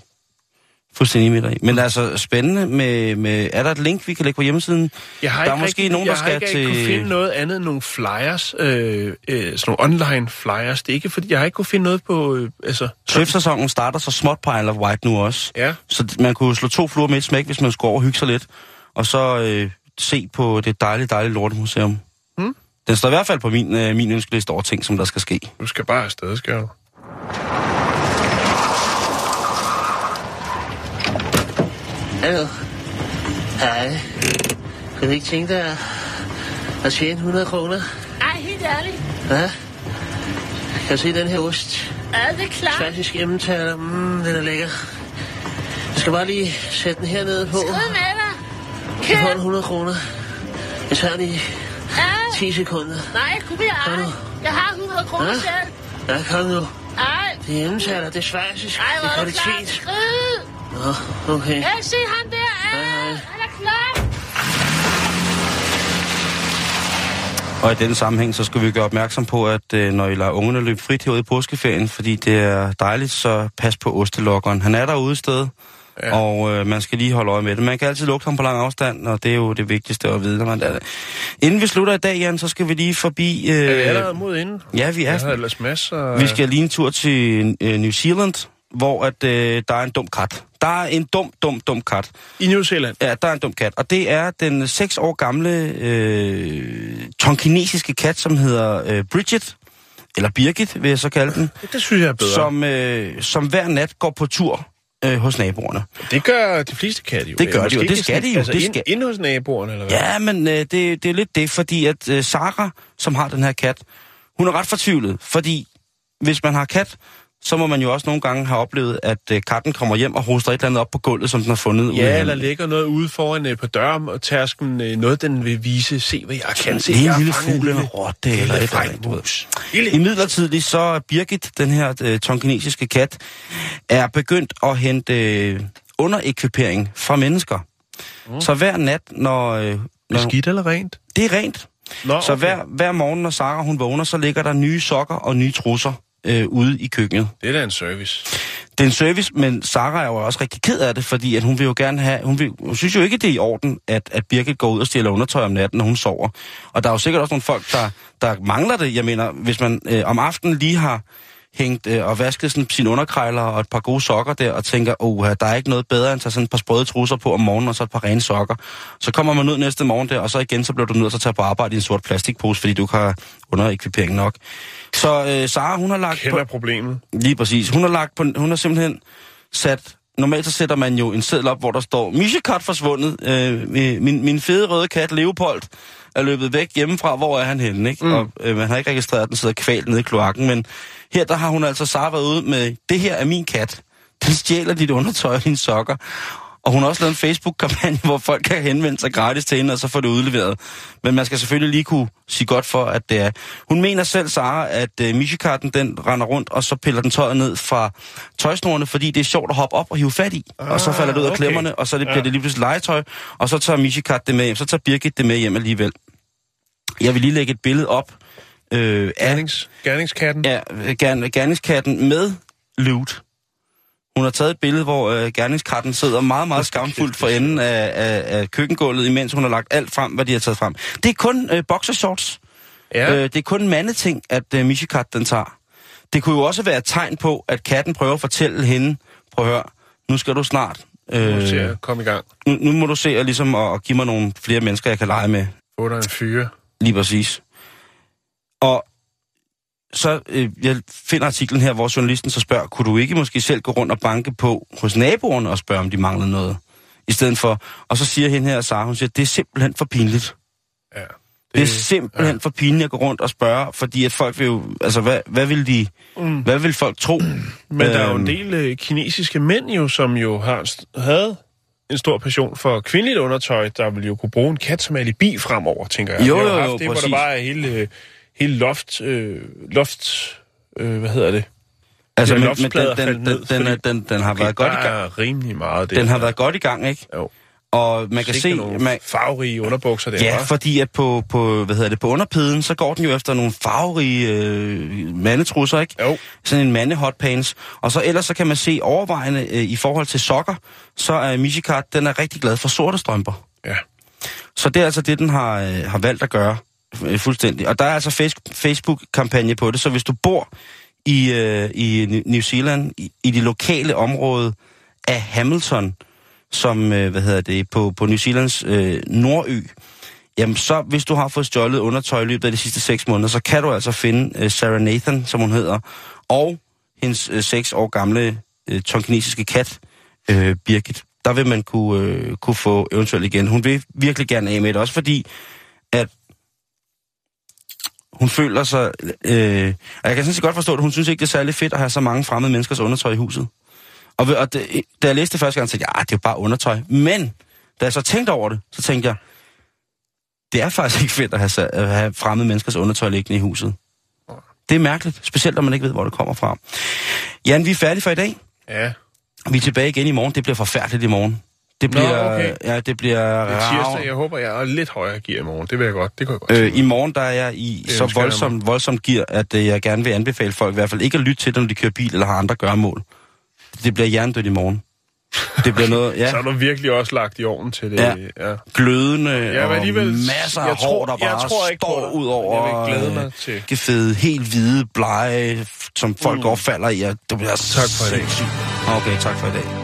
fuldstændig med dig i. Men altså, spændende med, med... Er der et link, vi kan lægge på hjemmesiden? Jeg har Der er måske rigtig, nogen, der jeg har skal ikke til- kunne finde noget andet end nogle flyers, øh, øh, sådan nogle online flyers. Det er ikke, fordi jeg har ikke kunne finde noget på, øh, altså... Swift-sæsonen starter så småt på Isle of Wight nu også. Ja. Så man kunne slå to fluer med et smæk, hvis man skulle over og hygge sig lidt. Og så øh, se på det dejlige, dejlige lortemuseum. Hmm? Den står i hvert fald på min, øh, min ønskeliste over ting, som der skal ske. Du skal bare afsted, skal du. Hallo. Hej. Kan du ikke tænke dig at- tjene 100 kroner? Ej, helt ærligt. Hvad? Kan du se den her ost? Ja, det er klart. Klassisk emmentaler. Mm, den er lækker. Jeg skal bare lige sætte den her nede på. Skrid med dig. Jeg får en Kør. 100 kroner. Jeg tager den i Ja. 10 sekunder. Nej, kunne vi ej. Jeg har 100 kroner Ja? selv. Ja, kom nu. Ej. Det er emmentaler, det er schweizisk. Ej, Det hvor er er du klar. kvalitet. Skrid. Nå, okay. Ja, se ham der. Hej, hej. han er klar. Og i den sammenhæng, så skal vi gøre opmærksom på, at øh, når I lader ungerne løbe frit herude i påskeferien, fordi det er dejligt, så pas på ostelokkeren. Han er derude et sted, ja. Og øh, man skal lige holde øje med det. Man kan altid lugte ham på lang afstand, og det er jo det vigtigste at vide, når man er det. Inden vi slutter i dag, Jan, så skal vi lige forbi... Øh, Er vi allerede mod inden? Ja, vi Jeg er. har ellers masser... Vi skal lige en tur til øh, New Zealand, hvor at, øh, der er en dum kat. Der er en dum, dum, dum kat. I New Zealand? Ja, der er en dum kat. Og det er den 6 år gamle øh, tonkinesiske kat, som hedder øh, Bridget. Eller Birgit, vil jeg så kalde den. Det synes jeg er bedre. Som, øh, som hver nat går på tur øh, hos naboerne. Det gør de fleste katte jo. Det gør de jo, det skal de jo, Altså det ind, skal- ind hos naboerne, eller hvad? Ja, men øh, det, det er lidt det, fordi at øh, Sara, som har den her kat, hun er ret fortvivlet, fordi hvis man har kat, så må man jo også nogle gange have oplevet, at øh, katten kommer hjem og hoster et eller andet op på gulvet, som den har fundet. Ja, eller lægger noget ude foran øh, på døren og tærsken, øh, noget den vil vise, se hvad jeg kan, se, Det er en lille fugle, lille- rotte eller et eller andet. I midlertid så er Birgit, den her øh, tonkinesiske kat, er begyndt at hente øh, underekvipering fra mennesker. Mm. Så hver nat, når... Øh, når Skidt eller rent? det er rent. Nå, Så hver, hver morgen, når Sara hun vågner, så ligger der nye sokker og nye trusser øh, ude i køkkenet. Det er da en service. Det er en service, men Sara er jo også rigtig ked af det, fordi at hun vil jo gerne have... Hun, vil, hun synes jo ikke, det er i orden, at, at Birgit går ud og stjæler undertøj om natten, når hun sover. Og der er jo sikkert også nogle folk, der, der mangler det. Jeg mener, hvis man øh, om aftenen lige har hængt øh, og vasket sådan, sine underkrejler og et par gode sokker der, og tænker, oh, der er ikke noget bedre end at tage sådan et par sprøde trusser på om morgenen, og så et par rene sokker. Så kommer man ud næste morgen der, og så igen, så bliver du nødt til at tage på arbejde i en sort plastikpose, fordi du ikke har underekvipering nok. Så øh, Sara, hun har lagt... på- Kender problemet. Lige præcis. Hun har, lagt på, hun har simpelthen sat... Normalt så sætter man jo en seddel op, hvor der står, Mishikat forsvundet. Øh, min, min fede røde kat, Leopold, er løbet væk hjemmefra. Hvor er han henne? Ikke? Mm. Og øh, man har ikke registreret, at den sidder kvalt nede i kloakken. Men her der har hun altså Sara været ude med, det her er min kat. Den stjæler dit undertøj og dine sokker. Og hun har også lavet en Facebook-kampagne, <laughs> hvor folk kan henvende sig gratis til hende, og så få det udleveret. Men man skal selvfølgelig lige kunne sige godt for, at det er... Hun mener selv, Sara, at uh, Mishikatten, den render rundt, og så piller den tøjet ned fra tøjsnorene, fordi det er sjovt at hoppe op og hive fat i. Ah, og så falder det ud af okay. klemmerne, og så det, bliver Ja. det lige pludselig legetøj, og så tager Mishikat det med hjem. Så tager Birgit det med hjem alligevel. Jeg vil lige lægge et billede op øh, af Gernings, gerningskatten. ja, gern, gerningskatten med loot. Hun har taget et billede, hvor øh, gerningskatten sidder meget, meget skamfuldt for enden af, af, af køkkengulvet, imens hun har lagt alt frem, hvad de har taget frem. Det er kun øh, boxershorts. Ja. Øh, det er kun mandeting, at øh, Mishikat den tager. Det kunne jo også være et tegn på, at katten prøver at fortælle hende, prøv at høre, nu skal du snart. Nu Øh, jeg, kom i gang. nu, nu må du se at, ligesom, at, at give mig nogle flere mennesker, jeg kan lege med. Få dig en fyre. Lige præcis. Og så øh, jeg finder artiklen her, hvor journalisten så spørger, kunne du ikke måske selv gå rundt og banke på hos naboerne og spørge, om de mangler noget? I stedet for, og så siger hende her, Sara, hun siger, det er simpelthen for pinligt. Ja. Det er simpelthen for pinligt at gå rundt og spørge, fordi at folk vil jo, altså hvad, hvad vil de, mm. hvad vil folk tro? Men der er jo en Øhm, del øh, kinesiske mænd jo, som jo har havde en stor passion for kvindeligt undertøj, der vil jo kunne bruge en kat som alibi fremover, tænker jeg. Jo, har jo, haft jo, det, hvor præcis. der bare er hele, øh, hele loft, øh, loft øh, hvad hedder det? Altså, men, men den, den, den, ned, den, fordi- den, den har været godt i gang. er rimelig meget det. Den har været godt i gang, ikke? Jo. Og man kan se, man, farverige underbukser der, Ja, hva'? fordi at på, på, hvad hedder det, på underpiden, så går den jo efter nogle farverige øh, mandetrusser, ikke? Jo. Sådan en mande hotpants. Og så ellers så kan man se overvejende øh, i forhold til sokker, så er Mishikat, den er rigtig glad for sorte strømper. Ja. Så det er altså det, den har, øh, har valgt at gøre øh, fuldstændig. Og der er altså face, Facebook-kampagne på det, så hvis du bor i, øh, i New- Zealand, i, i det lokale område af Hamilton, som, øh, hvad hedder det, på, på New Zealands øh, nordø, jamen så, hvis du har fået stjålet undertøj i løbet af de sidste seks måneder, så kan du altså finde øh, Sarah Nathan, som hun hedder, og hendes øh, år gamle øh, tonkinesiske kat, øh, Birgit. Der vil man kunne, øh, kunne få eventuelt igen. Hun vil virkelig gerne af med det, også fordi, at hun føler sig... Øh, og jeg kan sådan set godt forstå det. Hun synes ikke, det er særlig fedt at have så mange fremmede menneskers undertøj i huset. Og, og det, da jeg læste det første gang, tænkte jeg, ah, det er jo bare undertøj. Men da jeg så tænkte over det, så tænkte jeg, det er faktisk ikke fedt at have, at have fremmede menneskers undertøj liggende i huset. Det er mærkeligt, specielt når man ikke ved, hvor det kommer fra. Jan, vi er færdige for i dag. Ja. Vi er tilbage igen i morgen. Det bliver forfærdeligt i morgen. Det Nå, bliver, okay. ja, det bliver Det er tirsdag. Jeg håber, jeg er lidt højere gear i morgen. Det vil jeg godt. Det kunne jeg godt. Øh, I morgen der er jeg i Det så voldsomt, voldsomt gear, at øh, jeg gerne vil anbefale folk i hvert fald ikke at lytte til det, når de kører bil eller har andre gøremål. Det bliver hjernedødt i morgen. Det bliver noget, ja. <laughs> Så er du virkelig også lagt i ovnen til det. Ja. ja. glødende Ja, og masser af jeg hår, der jeg bare tror ikke står ud over. Jeg vil glæde mig øh, til. Gefede, helt hvide, blege, som folk Mm. opfalder i. og Det bliver Tak for i dag. Okay, tak for i dag.